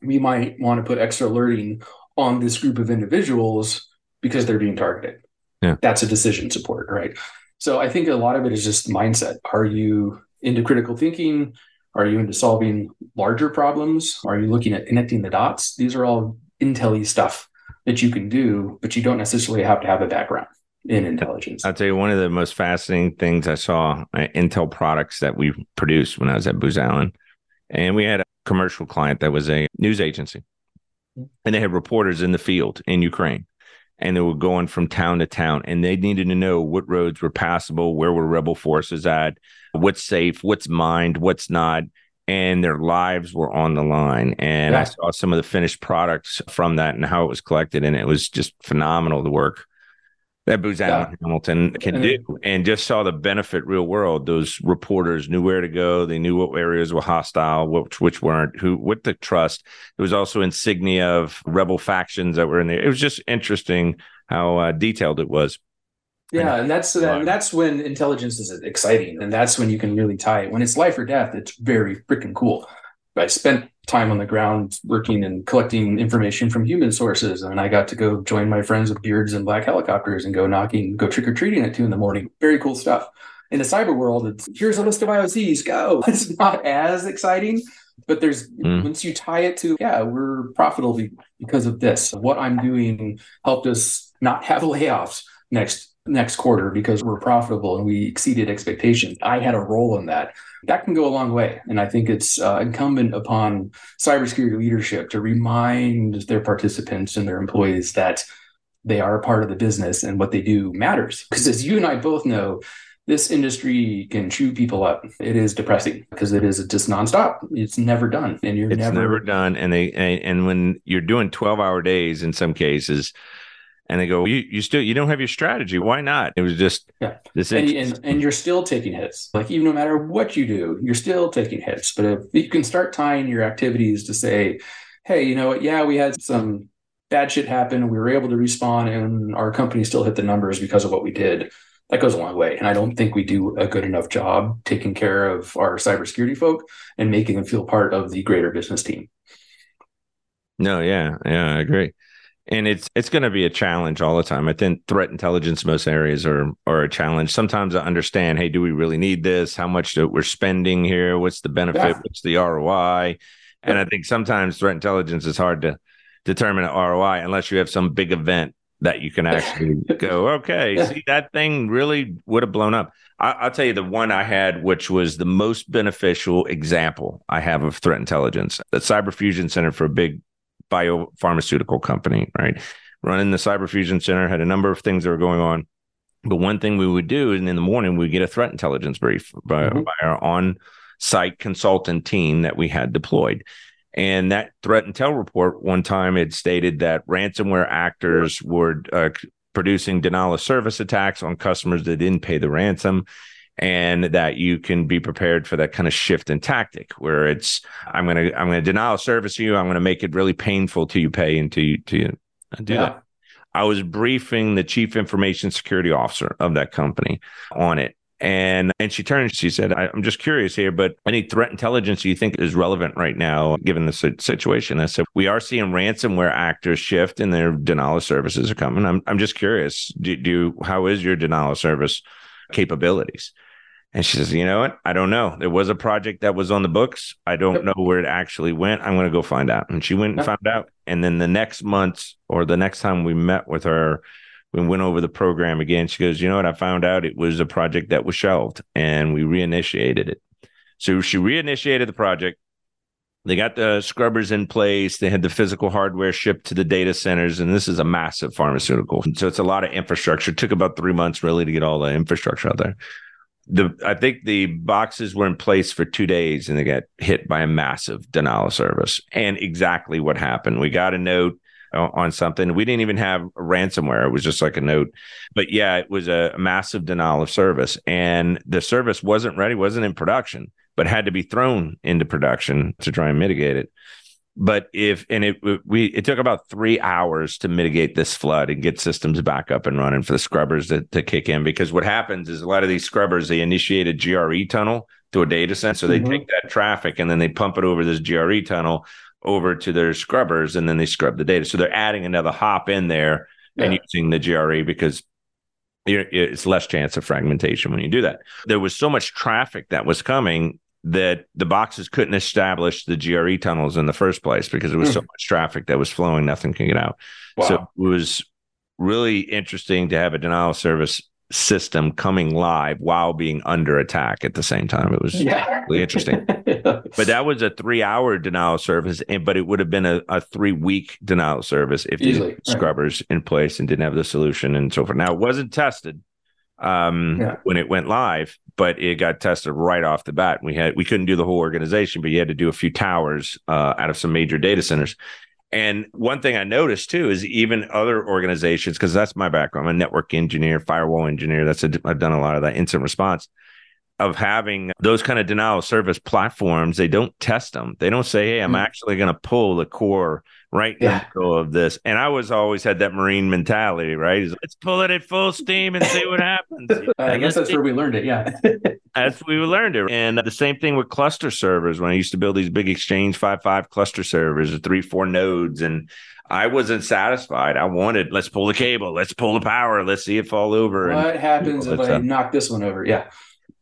we might want to put extra alerting on this group of individuals because they're being targeted. Yeah. that's a decision support right so I think a lot of it is just mindset. Are you into critical thinking? Are you into solving larger problems? Are you looking at connecting the dots? These are all intelly stuff that you can do, but you don't necessarily have to have a background in intelligence. I'll tell you one of the most fascinating things I saw uh, Intel products that we produced when I was at Booz Allen. And we had a commercial client that was a news agency. And they had reporters in the field in Ukraine and they were going from town to town and they needed to know what roads were passable where were rebel forces at what's safe what's mined what's not and their lives were on the line and yeah. i saw some of the finished products from that and how it was collected and it was just phenomenal the work that Booz Allen yeah. Hamilton can do, and just saw the benefit real world. Those reporters knew where to go. They knew what areas were hostile, which which weren't. Who with the trust. It was also insignia of rebel factions that were in there. It was just interesting how uh, detailed it was. Yeah, and that's uh, that's when intelligence is exciting, and that's when you can really tie it. When it's life or death, it's very freaking cool. I spent time on the ground working and collecting information from human sources. And I got to go join my friends with beards and black helicopters and go knocking, go trick or treating at two in the morning. Very cool stuff. In the cyber world, it's here's a list of IOCs, go. <laughs> It's not as exciting, but there's mm. once you tie it to, yeah, we're profitable because of this. What I'm doing helped us not have layoffs next next quarter because we're profitable and we exceeded expectations. I had a role in that. That can go a long way. And I think it's uh, incumbent upon cybersecurity leadership to remind their participants and their employees that they are a part of the business and what they do matters. Because as you and I both know, this industry can chew people up. It is depressing because it is just nonstop. It's never done, and you're it's never, never done. And they and, and when you're doing twelve hour days in some cases, and they go, you, you still you don't have your strategy. Why not? It was just yeah. This and, and, and you're still taking hits. Like even no matter what you do, you're still taking hits. But if you can start tying your activities to say, hey, you know what? Yeah, we had some bad shit happen. We were able to respawn, and our company still hit the numbers because of what we did. that goes a long way. And I don't think we do a good enough job taking care of our cybersecurity folk and making them feel part of the greater business team. No, yeah, yeah, I agree. And it's it's going to be a challenge all the time. I think threat intelligence, most areas are are a challenge. Sometimes I understand, hey, do we really need this? How much do, we're spending here? What's the benefit? Yeah. What's the ROI? And I think sometimes threat intelligence is hard to determine an ROI unless you have some big event that you can actually <laughs> go, okay, see that thing really would have blown up. I, will tell you the one I had, which was the most beneficial example I have of threat intelligence. The Cyber Fusion Center for a big biopharmaceutical company, right? Running the Cyber Fusion Center had a number of things that were going on. But one thing we would do is in the morning, we get a threat intelligence brief by, mm-hmm. by our on site consultant team that we had deployed. And that threat intel report one time had stated that ransomware actors were uh, producing denial of service attacks on customers that didn't pay the ransom and that you can be prepared for that kind of shift in tactic where it's i'm going to i'm going to denial service you i'm going to make it really painful to you pay and to you to do yeah. that i was briefing the chief information security officer of that company on it and and she turned and she said, I'm just curious here, but any threat intelligence you think is relevant right now, given the situation? I said, we are seeing ransomware actors shift and their denial of services are coming. I'm, I'm just curious. Do, do how is your denial of service capabilities? And she says, you know what? I don't know. There was a project that was on the books. I don't know where it actually went. I'm going to go find out. And she went and found out. And then the next month or the next time we met with her, we went over the program again. She goes, You know what? I found out it was a project that was shelved and we reinitiated it. So she reinitiated the project. They got the scrubbers in place. They had the physical hardware shipped to the data centers. And this is a massive pharmaceutical. So it's a lot of infrastructure. It took about three months really to get all the infrastructure out there. The I think the boxes were in place for two days and they got hit by a massive denial of service. And exactly what happened. We got a note on something. We didn't even have ransomware. It was just like a note. But yeah, it was a massive denial of service. And the service wasn't ready, wasn't in production, but had to be thrown into production to try and mitigate it. But if and it we it took about three hours to mitigate this flood and get systems back up and running for the scrubbers to, to kick in because what happens is a lot of these scrubbers they initiate a GRE tunnel to a data center. So they mm-hmm. take that traffic and then they pump it over this GRE tunnel over to their scrubbers and then they scrub the data. So they're adding another hop in there yeah. and using the GRE because it's less chance of fragmentation when you do that. There was so much traffic that was coming that the boxes couldn't establish the GRE tunnels in the first place because there was mm. so much traffic that was flowing, nothing can get out. Wow. So it was really interesting to have a denial of service system coming live while being under attack at the same time. It was yeah. really interesting. <laughs> But that was a three hour denial service, and but it would have been a, a three week denial service if Easily. the scrubbers right. in place and didn't have the solution and so forth. Now it wasn't tested um, yeah. when it went live, but it got tested right off the bat. We had we couldn't do the whole organization, but you had to do a few towers uh, out of some major data centers. And one thing I noticed too is even other organizations, because that's my background. I'm a network engineer, firewall engineer. That's a, I've done a lot of that incident response of having those kind of denial of service platforms. They don't test them. They don't say, "Hey, I'm mm-hmm. actually going to pull the core right yeah. of this. And I was always had that marine mentality, right? Let's pull it at full steam and see what happens. <laughs> I guess that's where we learned it. Yeah. <laughs> that's where we learned it. And the same thing with cluster servers when I used to build these big exchange five five cluster servers or three, four nodes. And I wasn't satisfied. I wanted, let's pull the cable, let's pull the power, let's see it fall over. What and, happens you know, if I uh, knock this one over? Yeah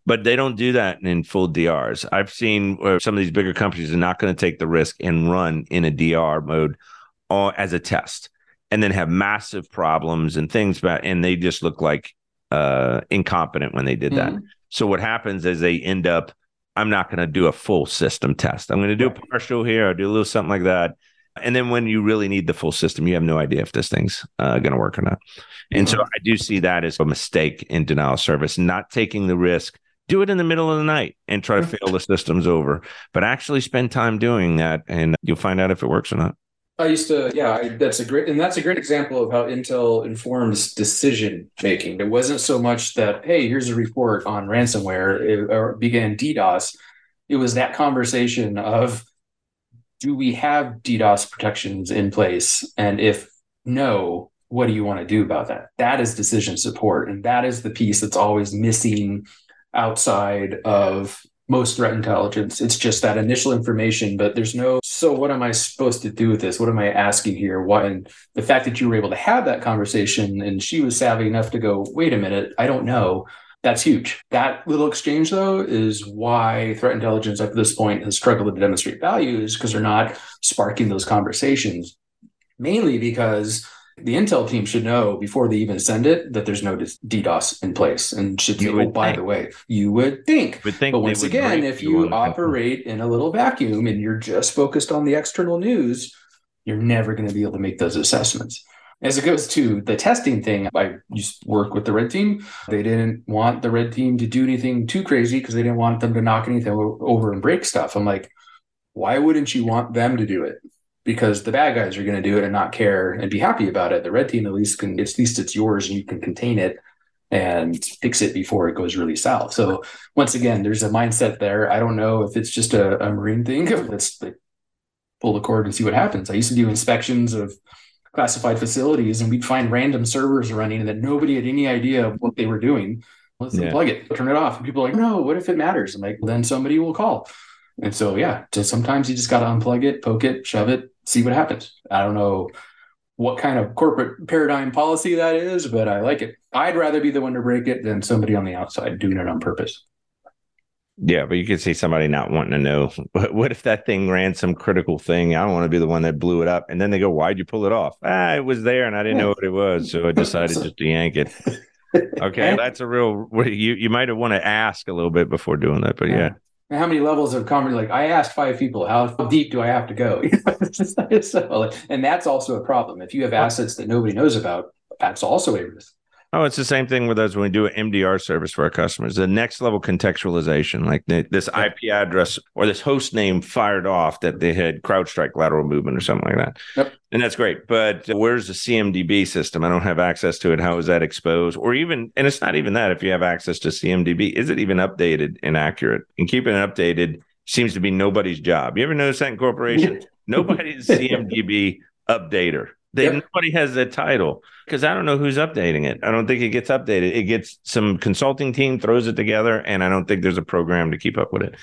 but they don't do that in full DRs. I've seen where some of these bigger companies are not going to take the risk and run in a DR mode all, as a test and then have massive problems and things but and they just look like uh, incompetent when they did that. Mm-hmm. So what happens is they end up I'm not going to do a full system test. I'm going to do a partial here, I'll do a little something like that. And then when you really need the full system, you have no idea if this thing's uh, going to work or not. And mm-hmm. so I do see that as a mistake in denial of service, not taking the risk do it in the middle of the night and try to mm. fail the systems over, but actually spend time doing that and you'll find out if it works or not. I used to, yeah, I, that's a great, and that's a great example of how Intel informs decision making. It wasn't so much that, hey, here's a report on ransomware it, or began DDoS. It was that conversation of, do we have DDoS protections in place? And if no, what do you want to do about that? That is decision support. And that is the piece that's always missing outside of most threat intelligence. It's just that initial information, but there's no, so what am I supposed to do with this? What am I asking here? What, and the fact that you were able to have that conversation and she was savvy enough to go, wait a minute, I don't know. That's huge. That little exchange, though, is why threat intelligence up to this point has struggled to demonstrate values because they're not sparking those conversations. Mainly because the Intel team should know before they even send it that there's no DDoS in place and should say, oh, by the way, you would think. Would think but once again, if you operate in a little vacuum and you're just focused on the external news, you're never going to be able to make those assessments. As it goes to the testing thing, I used to work with the red team. They didn't want the red team to do anything too crazy because they didn't want them to knock anything over and break stuff. I'm like, why wouldn't you want them to do it? Because the bad guys are going to do it and not care and be happy about it. The red team at least can, at least it's yours and you can contain it and fix it before it goes really south. So once again, there's a mindset there. I don't know if it's just a, a marine thing. <laughs> Let's like, pull the cord and see what happens. I used to do inspections of classified facilities and we'd find random servers running and that nobody had any idea what they were doing. Let's yeah. unplug it, turn it off. And people are like, no, what if it matters? I'm like, well, then somebody will call. And so, yeah, just sometimes you just got to unplug it, poke it, shove it, see what happens. I don't know what kind of corporate paradigm policy that is, but I like it. I'd rather be the one to break it than somebody on the outside doing it on purpose. Yeah, but you could see somebody not wanting to know. <laughs> What if that thing ran some critical thing? I don't want to be the one that blew it up. And then they go, Why'd you pull it off? Ah, it was there and I didn't know what it was. So I decided <laughs> just to yank it. <laughs> Okay, that's a real you you might have want to ask a little bit before doing that, but yeah how many levels of conversation? Like I asked five people, how deep do I have to go? <laughs> so, and that's also a problem. If you have assets that nobody knows about, that's also a risk. Oh, it's the same thing with us when we do an MDR service for our customers. The next level contextualization, like this IP address or this host name fired off that they had CrowdStrike lateral movement or something like that. Yep. And that's great. But where's the CMDB system? I don't have access to it. How is that exposed? Or even, and it's not even that if you have access to CMDB, is it even updated and accurate? And keeping it updated seems to be nobody's job. You ever notice that in corporations? <laughs> Nobody's CMDB updater. They, yep. Nobody has that title because I don't know who's updating it. I don't think it gets updated. It gets some consulting team throws it together, and I don't think there's a program to keep up with it.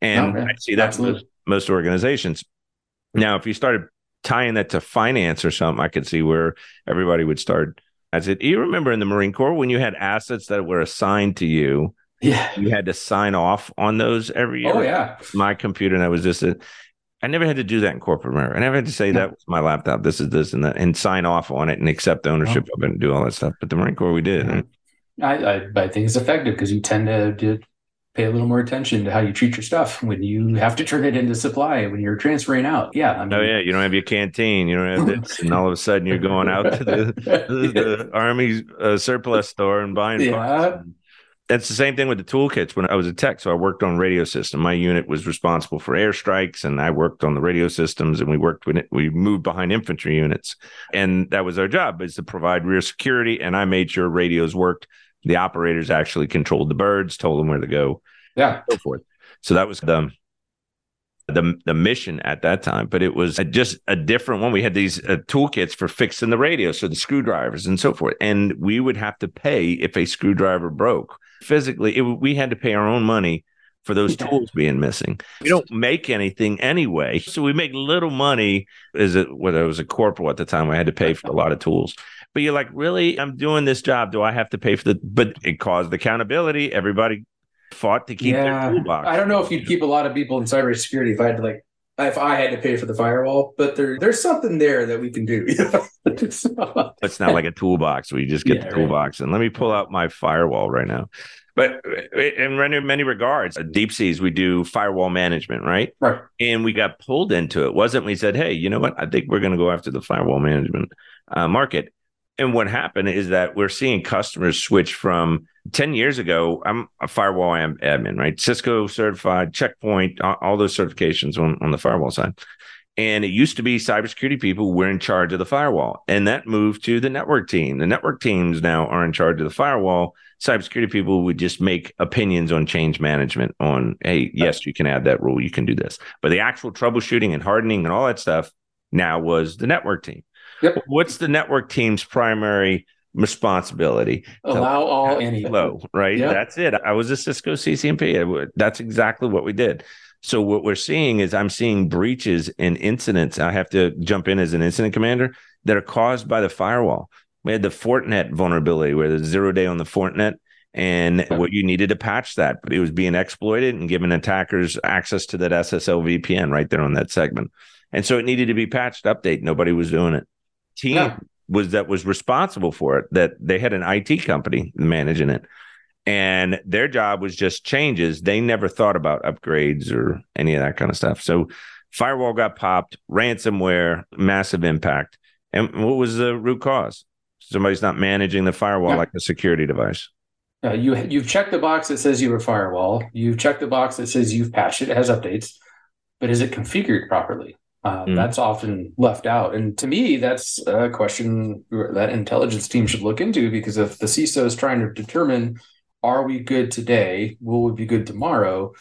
And okay. I see that most, most organizations. Now, if you started tying that to finance or something, I could see where everybody would start. As it, you remember in the Marine Corps when you had assets that were assigned to you, yeah, you had to sign off on those every year. Oh yeah, my computer, and that was just a, I never had to do that in corporate America. I never had to say that was my laptop. This is this and that, and sign off on it and accept ownership oh. of it and do all that stuff. But the Marine Corps, we did. Yeah. I, I, I think it's effective because you tend to, to pay a little more attention to how you treat your stuff when you have to turn it into supply when you're transferring out. Yeah. I mean, oh yeah, you don't have your canteen, you don't have this, <laughs> and all of a sudden you're going out to the, <laughs> the, the Army uh, surplus store and buying. Yeah that's the same thing with the toolkits when I was a tech. So I worked on radio system. My unit was responsible for airstrikes and I worked on the radio systems and we worked with it. We moved behind infantry units. And that was our job is to provide rear security. And I made sure radios worked. The operators actually controlled the birds, told them where to go. Yeah. So forth. So that was the the the mission at that time, but it was just a different one. We had these uh, toolkits for fixing the radio, so the screwdrivers and so forth, and we would have to pay if a screwdriver broke physically it, we had to pay our own money for those tools being missing. We don't make anything anyway. So we make little money Is it whether it was a corporal at the time, I had to pay for a lot of tools. But you're like, really? I'm doing this job. Do I have to pay for the but it caused accountability. Everybody fought to keep yeah. their toolbox. I don't know if you'd keep a lot of people in cybersecurity if I had to like if I had to pay for the firewall, but there there's something there that we can do. <laughs> it's not like a toolbox where you just get yeah, the toolbox right. and let me pull out my firewall right now. But in many regards, DeepSeas, we do firewall management, right? Right. And we got pulled into it. Wasn't we said, hey, you know what? I think we're going to go after the firewall management uh, market. And what happened is that we're seeing customers switch from 10 years ago. I'm a firewall admin, right? Cisco certified, Check Point, all those certifications on, on the firewall side. And it used to be cybersecurity people were in charge of the firewall. And that moved to the network team. The network teams now are in charge of the firewall. Cybersecurity people would just make opinions on change management on, hey, yes, you can add that rule, you can do this. But the actual troubleshooting and hardening and all that stuff now was the network team. Yep. What's the network team's primary responsibility? Oh, Allow all any flow, right? Yep. That's it. I was a Cisco CCNP. That's exactly what we did. So what we're seeing is I'm seeing breaches and incidents. I have to jump in as an incident commander that are caused by the firewall. We had the Fortinet vulnerability where there's zero day on the Fortinet and what you needed to patch that, but it was being exploited and giving attackers access to that SSL VPN right there on that segment. And so it needed to be patched, update. Nobody was doing it. Team was that was responsible for it. That they had an IT company managing it, and their job was just changes. They never thought about upgrades or any of that kind of stuff. So firewall got popped, ransomware, massive impact. And what was the root cause? Somebody's not managing the firewall like a security device. Uh, you you've checked the box that says you have a firewall. You've checked the box that says you've patched it. It has updates, but is it configured properly? Uh, mm. That's often left out, and to me, that's a question that intelligence team should look into because if the CISO is trying to determine are we good today, will we be good tomorrow,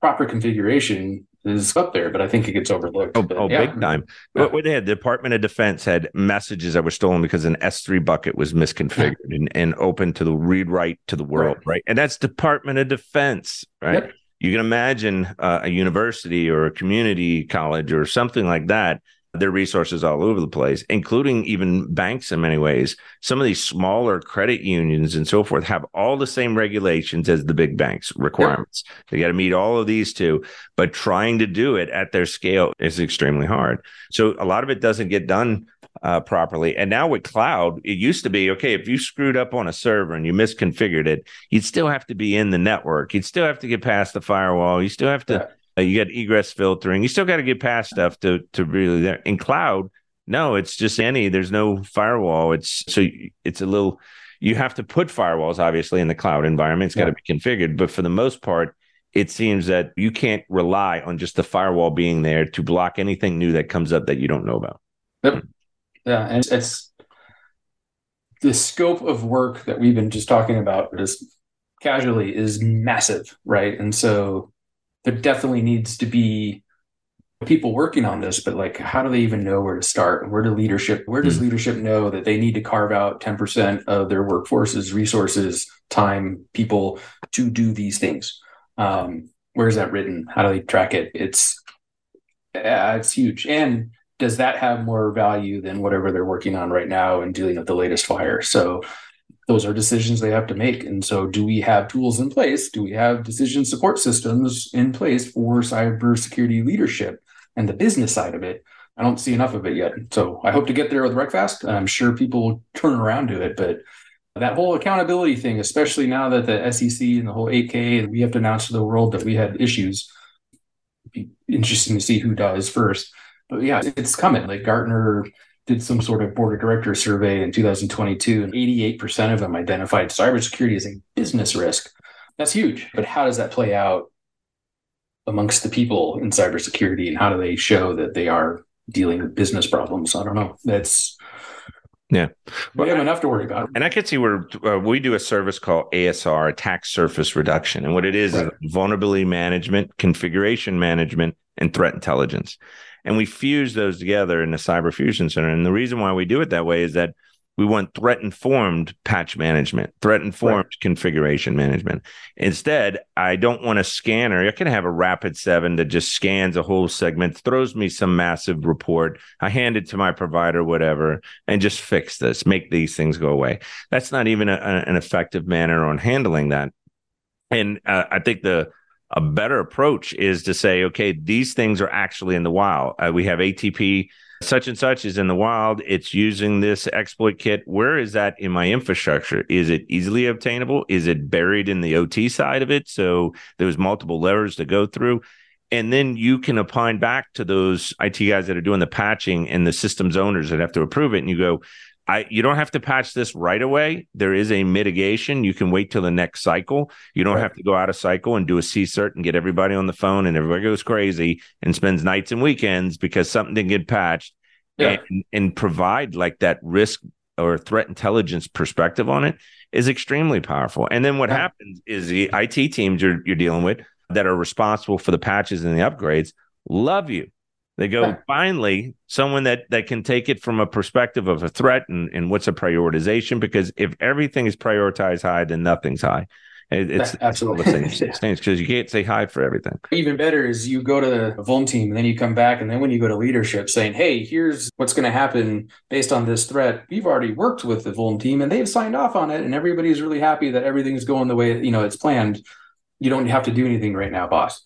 proper configuration is up there, but I think it gets overlooked. Oh, oh yeah. big time. Yeah. What, they had, the Department of Defense had messages that were stolen because an S3 bucket was misconfigured and, and open to the read write to the world, right. right? And that's Department of Defense, right? Yep. You can imagine uh, a university or a community college or something like that their resources all over the place, including even banks in many ways. Some of these smaller credit unions and so forth have all the same regulations as the big banks requirements. Yep. They got to meet all of these too, but trying to do it at their scale is extremely hard. So a lot of it doesn't get done uh, properly. And now with cloud, it used to be okay, if you screwed up on a server and you misconfigured it, you'd still have to be in the network. You'd still have to get past the firewall. You still have to. Yeah uh, you got egress filtering. You still got to get past stuff to to really there. In cloud, no, it's just any. There's no firewall. It's so it's a little. You have to put firewalls obviously in the cloud environment. It's got to be configured, but for the most part, it seems that you can't rely on just the firewall being there to block anything new that comes up that you don't know about. Yep. Yeah, and it's the scope of work that we've been just talking about just casually is massive, right? And so there definitely needs to be people working on this but like how do they even know where to start? Where do leadership where does mm leadership know that they need to carve out 10% of their workforce's resources time people to do these things? Um, where's that written? How do they track it? It's uh, it's huge. And does that have more value than whatever they're working on right now and dealing with the latest fire so those are decisions they have to make. And so, do we have tools in place? Do we have decision support systems in place for cybersecurity leadership and the business side of it? I don't see enough of it yet. So, I hope to get there with RecFast. I'm sure people will turn around to it, but that whole accountability thing, especially now that the SEC and the whole 8K, and we have to announce to the world that we had issues. Be interesting to see who does first. But yeah, it's coming. Like Gartner did some sort of board of directors survey in 2022, and 88% of them identified cybersecurity as a business risk. That's huge. But how does that play out amongst the people in cybersecurity, and how do they show that they are dealing with business problems? I don't know. That's yeah, well, we have enough to worry about. And I can see where uh, we do a service called ASR, Attack Surface Reduction, and what it is right. is vulnerability management, configuration management, and threat intelligence and we fuse those together in the cyber fusion center and the reason why we do it that way is that we want threat informed patch management, threat informed right. configuration management. Instead, I don't want a scanner. I can have a Rapid 7 that just scans a whole segment, throws me some massive report. I hand it to my provider, whatever, and just fix this, make these things go away. That's not even a, an effective manner on handling that. And uh, I think the a better approach is to say, okay, these things are actually in the wild. Uh, we have ATP, such and such is in the wild. It's using this exploit kit. Where is that in my infrastructure? Is it easily obtainable? Is it buried in the OT side of it? So there's multiple levers to go through. And then you can opine back to those IT guys that are doing the patching and the systems owners that have to approve it. And you go, I you don't have to patch this right away. There is a mitigation. You can wait till the next cycle. You don't right. have to go out of cycle and do a CSERT and get everybody on the phone and everybody goes crazy and spends nights and weekends because something didn't get patched. Yeah. And, and provide like that risk or threat intelligence perspective on it is extremely powerful. And then what yeah. happens is the IT teams you're, you're dealing with that are responsible for the patches and the upgrades love you They go finally someone that that can take it from a perspective of a threat and, and what's a prioritization. Because if everything is prioritized high, then nothing's high. It, it's absolutely the same <laughs> things because you can't say high for everything. Even better is you go to the VULN team and then you come back and then when you go to leadership saying, "Hey, here's what's going to happen based on this threat." We've already worked with the VULN team and they've signed off on it, and everybody's really happy that everything's going the way you know it's planned. You don't have to do anything right now, boss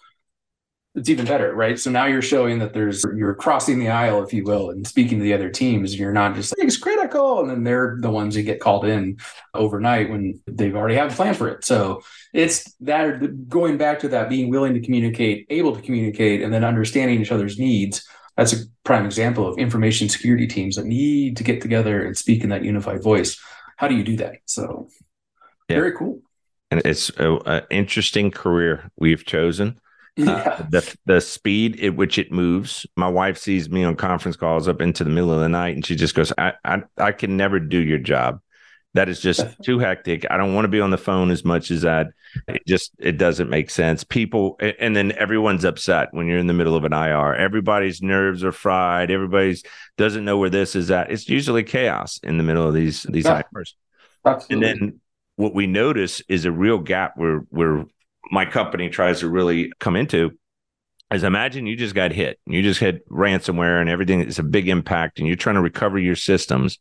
it's even better, right? So now you're showing that there's you're crossing the aisle, if you will, and speaking to the other teams. You're not just like it's critical, and then they're the ones who get called in overnight when they've already have a plan for it. So it's that going back to that being willing to communicate, able to communicate, and then understanding each other's needs. That's a prime example of information security teams that need to get together and speak in that unified voice. How do you do that? So yeah. very cool. And it's an interesting career we've chosen <laughs> yeah. Uh, the the speed at which it moves. My wife sees me on conference calls up into the middle of the night, and she just goes, "I I, I can never do your job. That is just <laughs> too hectic. I don't want to be on the phone as much as that. It just it doesn't make sense. People, and then everyone's upset when you're in the middle of an IR. Everybody's nerves are fried. Everybody's doesn't know where this is at. It's usually chaos in the middle of these these yeah. IRs. Absolutely. And then what we notice is a real gap where where my company tries to really come into is imagine you just got hit you just had ransomware and everything is a big impact and you're trying to recover your systems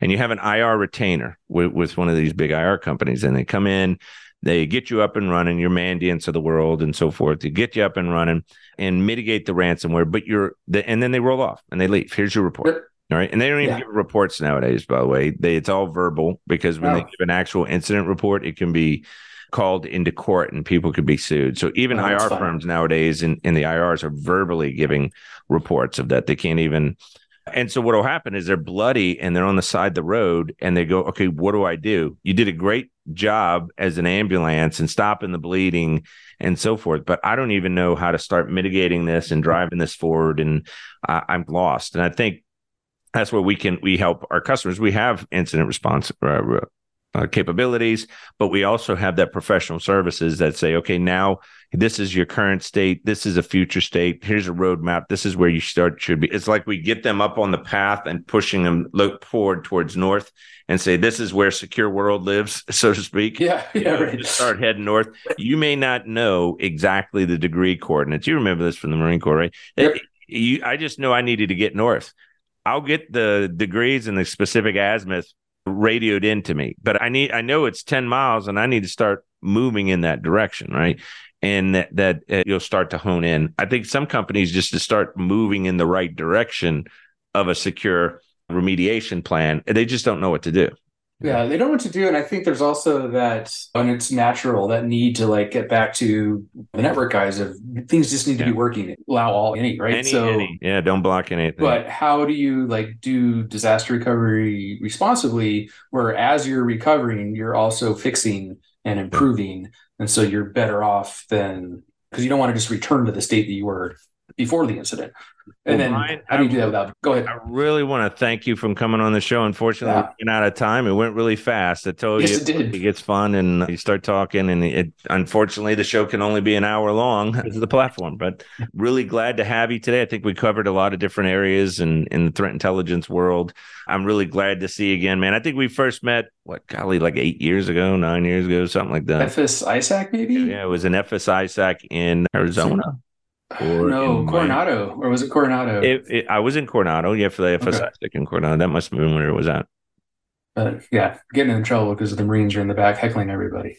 and you have an ir retainer with, with one of these big ir companies and they come in they get you up and running your Mandiants of the world and so forth to get you up and running and mitigate the ransomware but you're the, and then they roll off and they leave here's your report all right. And they don't even yeah. give reports nowadays, by the way. They it's all verbal because when they give an actual incident report, it can be called into court and people could be sued. So even oh, IR firms nowadays in, in the IRs are verbally giving reports of that. They can't even. And so what will happen is they're bloody and they're on the side of the road and they go, okay, what do I do? You did a great job as an ambulance and stopping the bleeding and so forth, but I don't even know how to start mitigating this and driving this forward. And I, I'm lost. And I think that's where we can we help our customers. We have incident response uh, uh, capabilities, but we also have that professional services that say, okay, now this is your current state, this is a future state. Here's a roadmap. This is where you start should be. It's like we get them up on the path and pushing them look forward towards north and say, this is where secure world lives, <laughs> so to speak. Yeah, yeah. right. Start heading north. You may not know exactly the degree coordinates. You remember this from the Marine Corps, right? Yep. You, I just know I needed to get north. I'll get the degrees and the specific azimuth radioed into me. But i need i know it's 10 miles and i need to start moving in that direction right? And that, that uh, you'll start to hone in. I think some companies just to start moving in the right direction of a secure remediation plan they just don't know what to do yeah, they don't know what to do. And I think there's also that, and it's natural, that need to like get back to the network guys of things just need to yeah. be working. Allow all any, right? Any, so, any. yeah, don't block anything. But how do you like do disaster recovery responsibly where as you're recovering, you're also fixing and improving. And so you're better off than because you don't want to just return to the state that you were before the incident. And well, then Brian, how do you do that without? Go ahead. I really want to thank you for coming on the show. Unfortunately, yeah. we're out of time. It went really fast. I told yes, you it, did. it gets fun and you start talking, and it unfortunately the show can only be an hour long <laughs> as the platform. But really glad to have you today. I think we covered a lot of different areas in in the threat intelligence world. I'm really glad to see you again, man. I think we first met what golly like eight years ago, nine years ago, something like that. FS ISAC maybe. Yeah, it was an FS ISAC in Arizona. Or no, Coronado, my, or was it Coronado? It, it, I was in Coronado, yeah, for the FSI okay. in Coronado. That must have been where it was at. But yeah, getting in trouble because the Marines are in the back heckling everybody.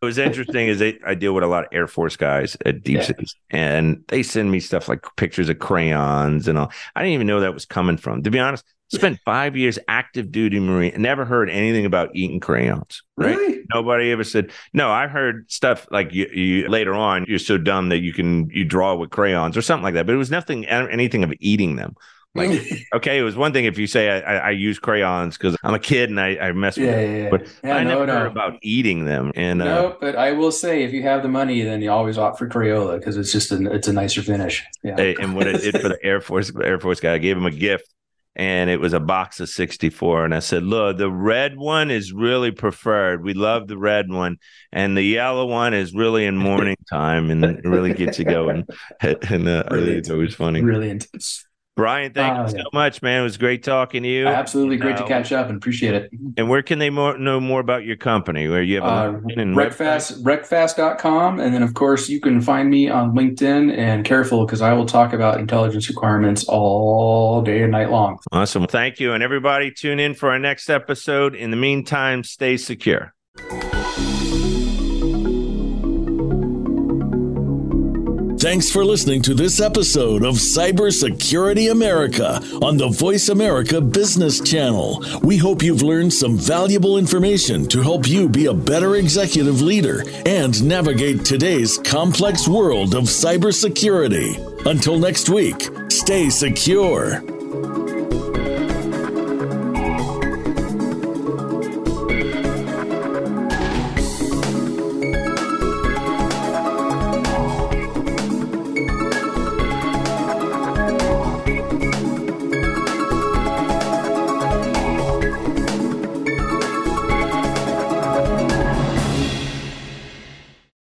What was interesting is they, I deal with a lot of Air Force guys at Deep yeah. Cities, and they send me stuff like pictures of crayons and all. I didn't even know that was coming from. To be honest, spent five years active duty Marine, never heard anything about eating crayons. Right? Really? Nobody ever said no. I heard stuff like you, you later on. You're so dumb that you can you draw with crayons or something like that. But it was nothing anything of eating them. Like, <laughs> okay, it was one thing if you say I, I use crayons because I'm a kid and I, I mess with yeah, them, yeah, yeah. but yeah, I no, never no. heard about eating them. And no, uh, but I will say if you have the money, then you always opt for Crayola because it's just a it's a nicer finish. Yeah. and what I did for the <laughs> Air Force Air Force guy, I gave him a gift and it was a box of 64 and i said look the red one is really preferred we love the red one and the yellow one is really in morning <laughs> time and it really gets you going and uh, it's always funny brilliant Brian, thank uh, you so yeah. much, man. It was great talking to you. Absolutely great uh, to catch up and appreciate it. And where can they more, know more about your company? Where you have a uh, RecFast, recfast.com. And then, of course, you can find me on LinkedIn and careful because I will talk about intelligence requirements all day and night long. Awesome. Thank you. And everybody, tune in for our next episode. In the meantime, stay secure. Thanks for listening to this episode of Cybersecurity America on the VoiceAmerica Business Channel. We hope you've learned some valuable information to help you be a better executive leader and navigate today's complex world of cybersecurity. Until next week, stay secure.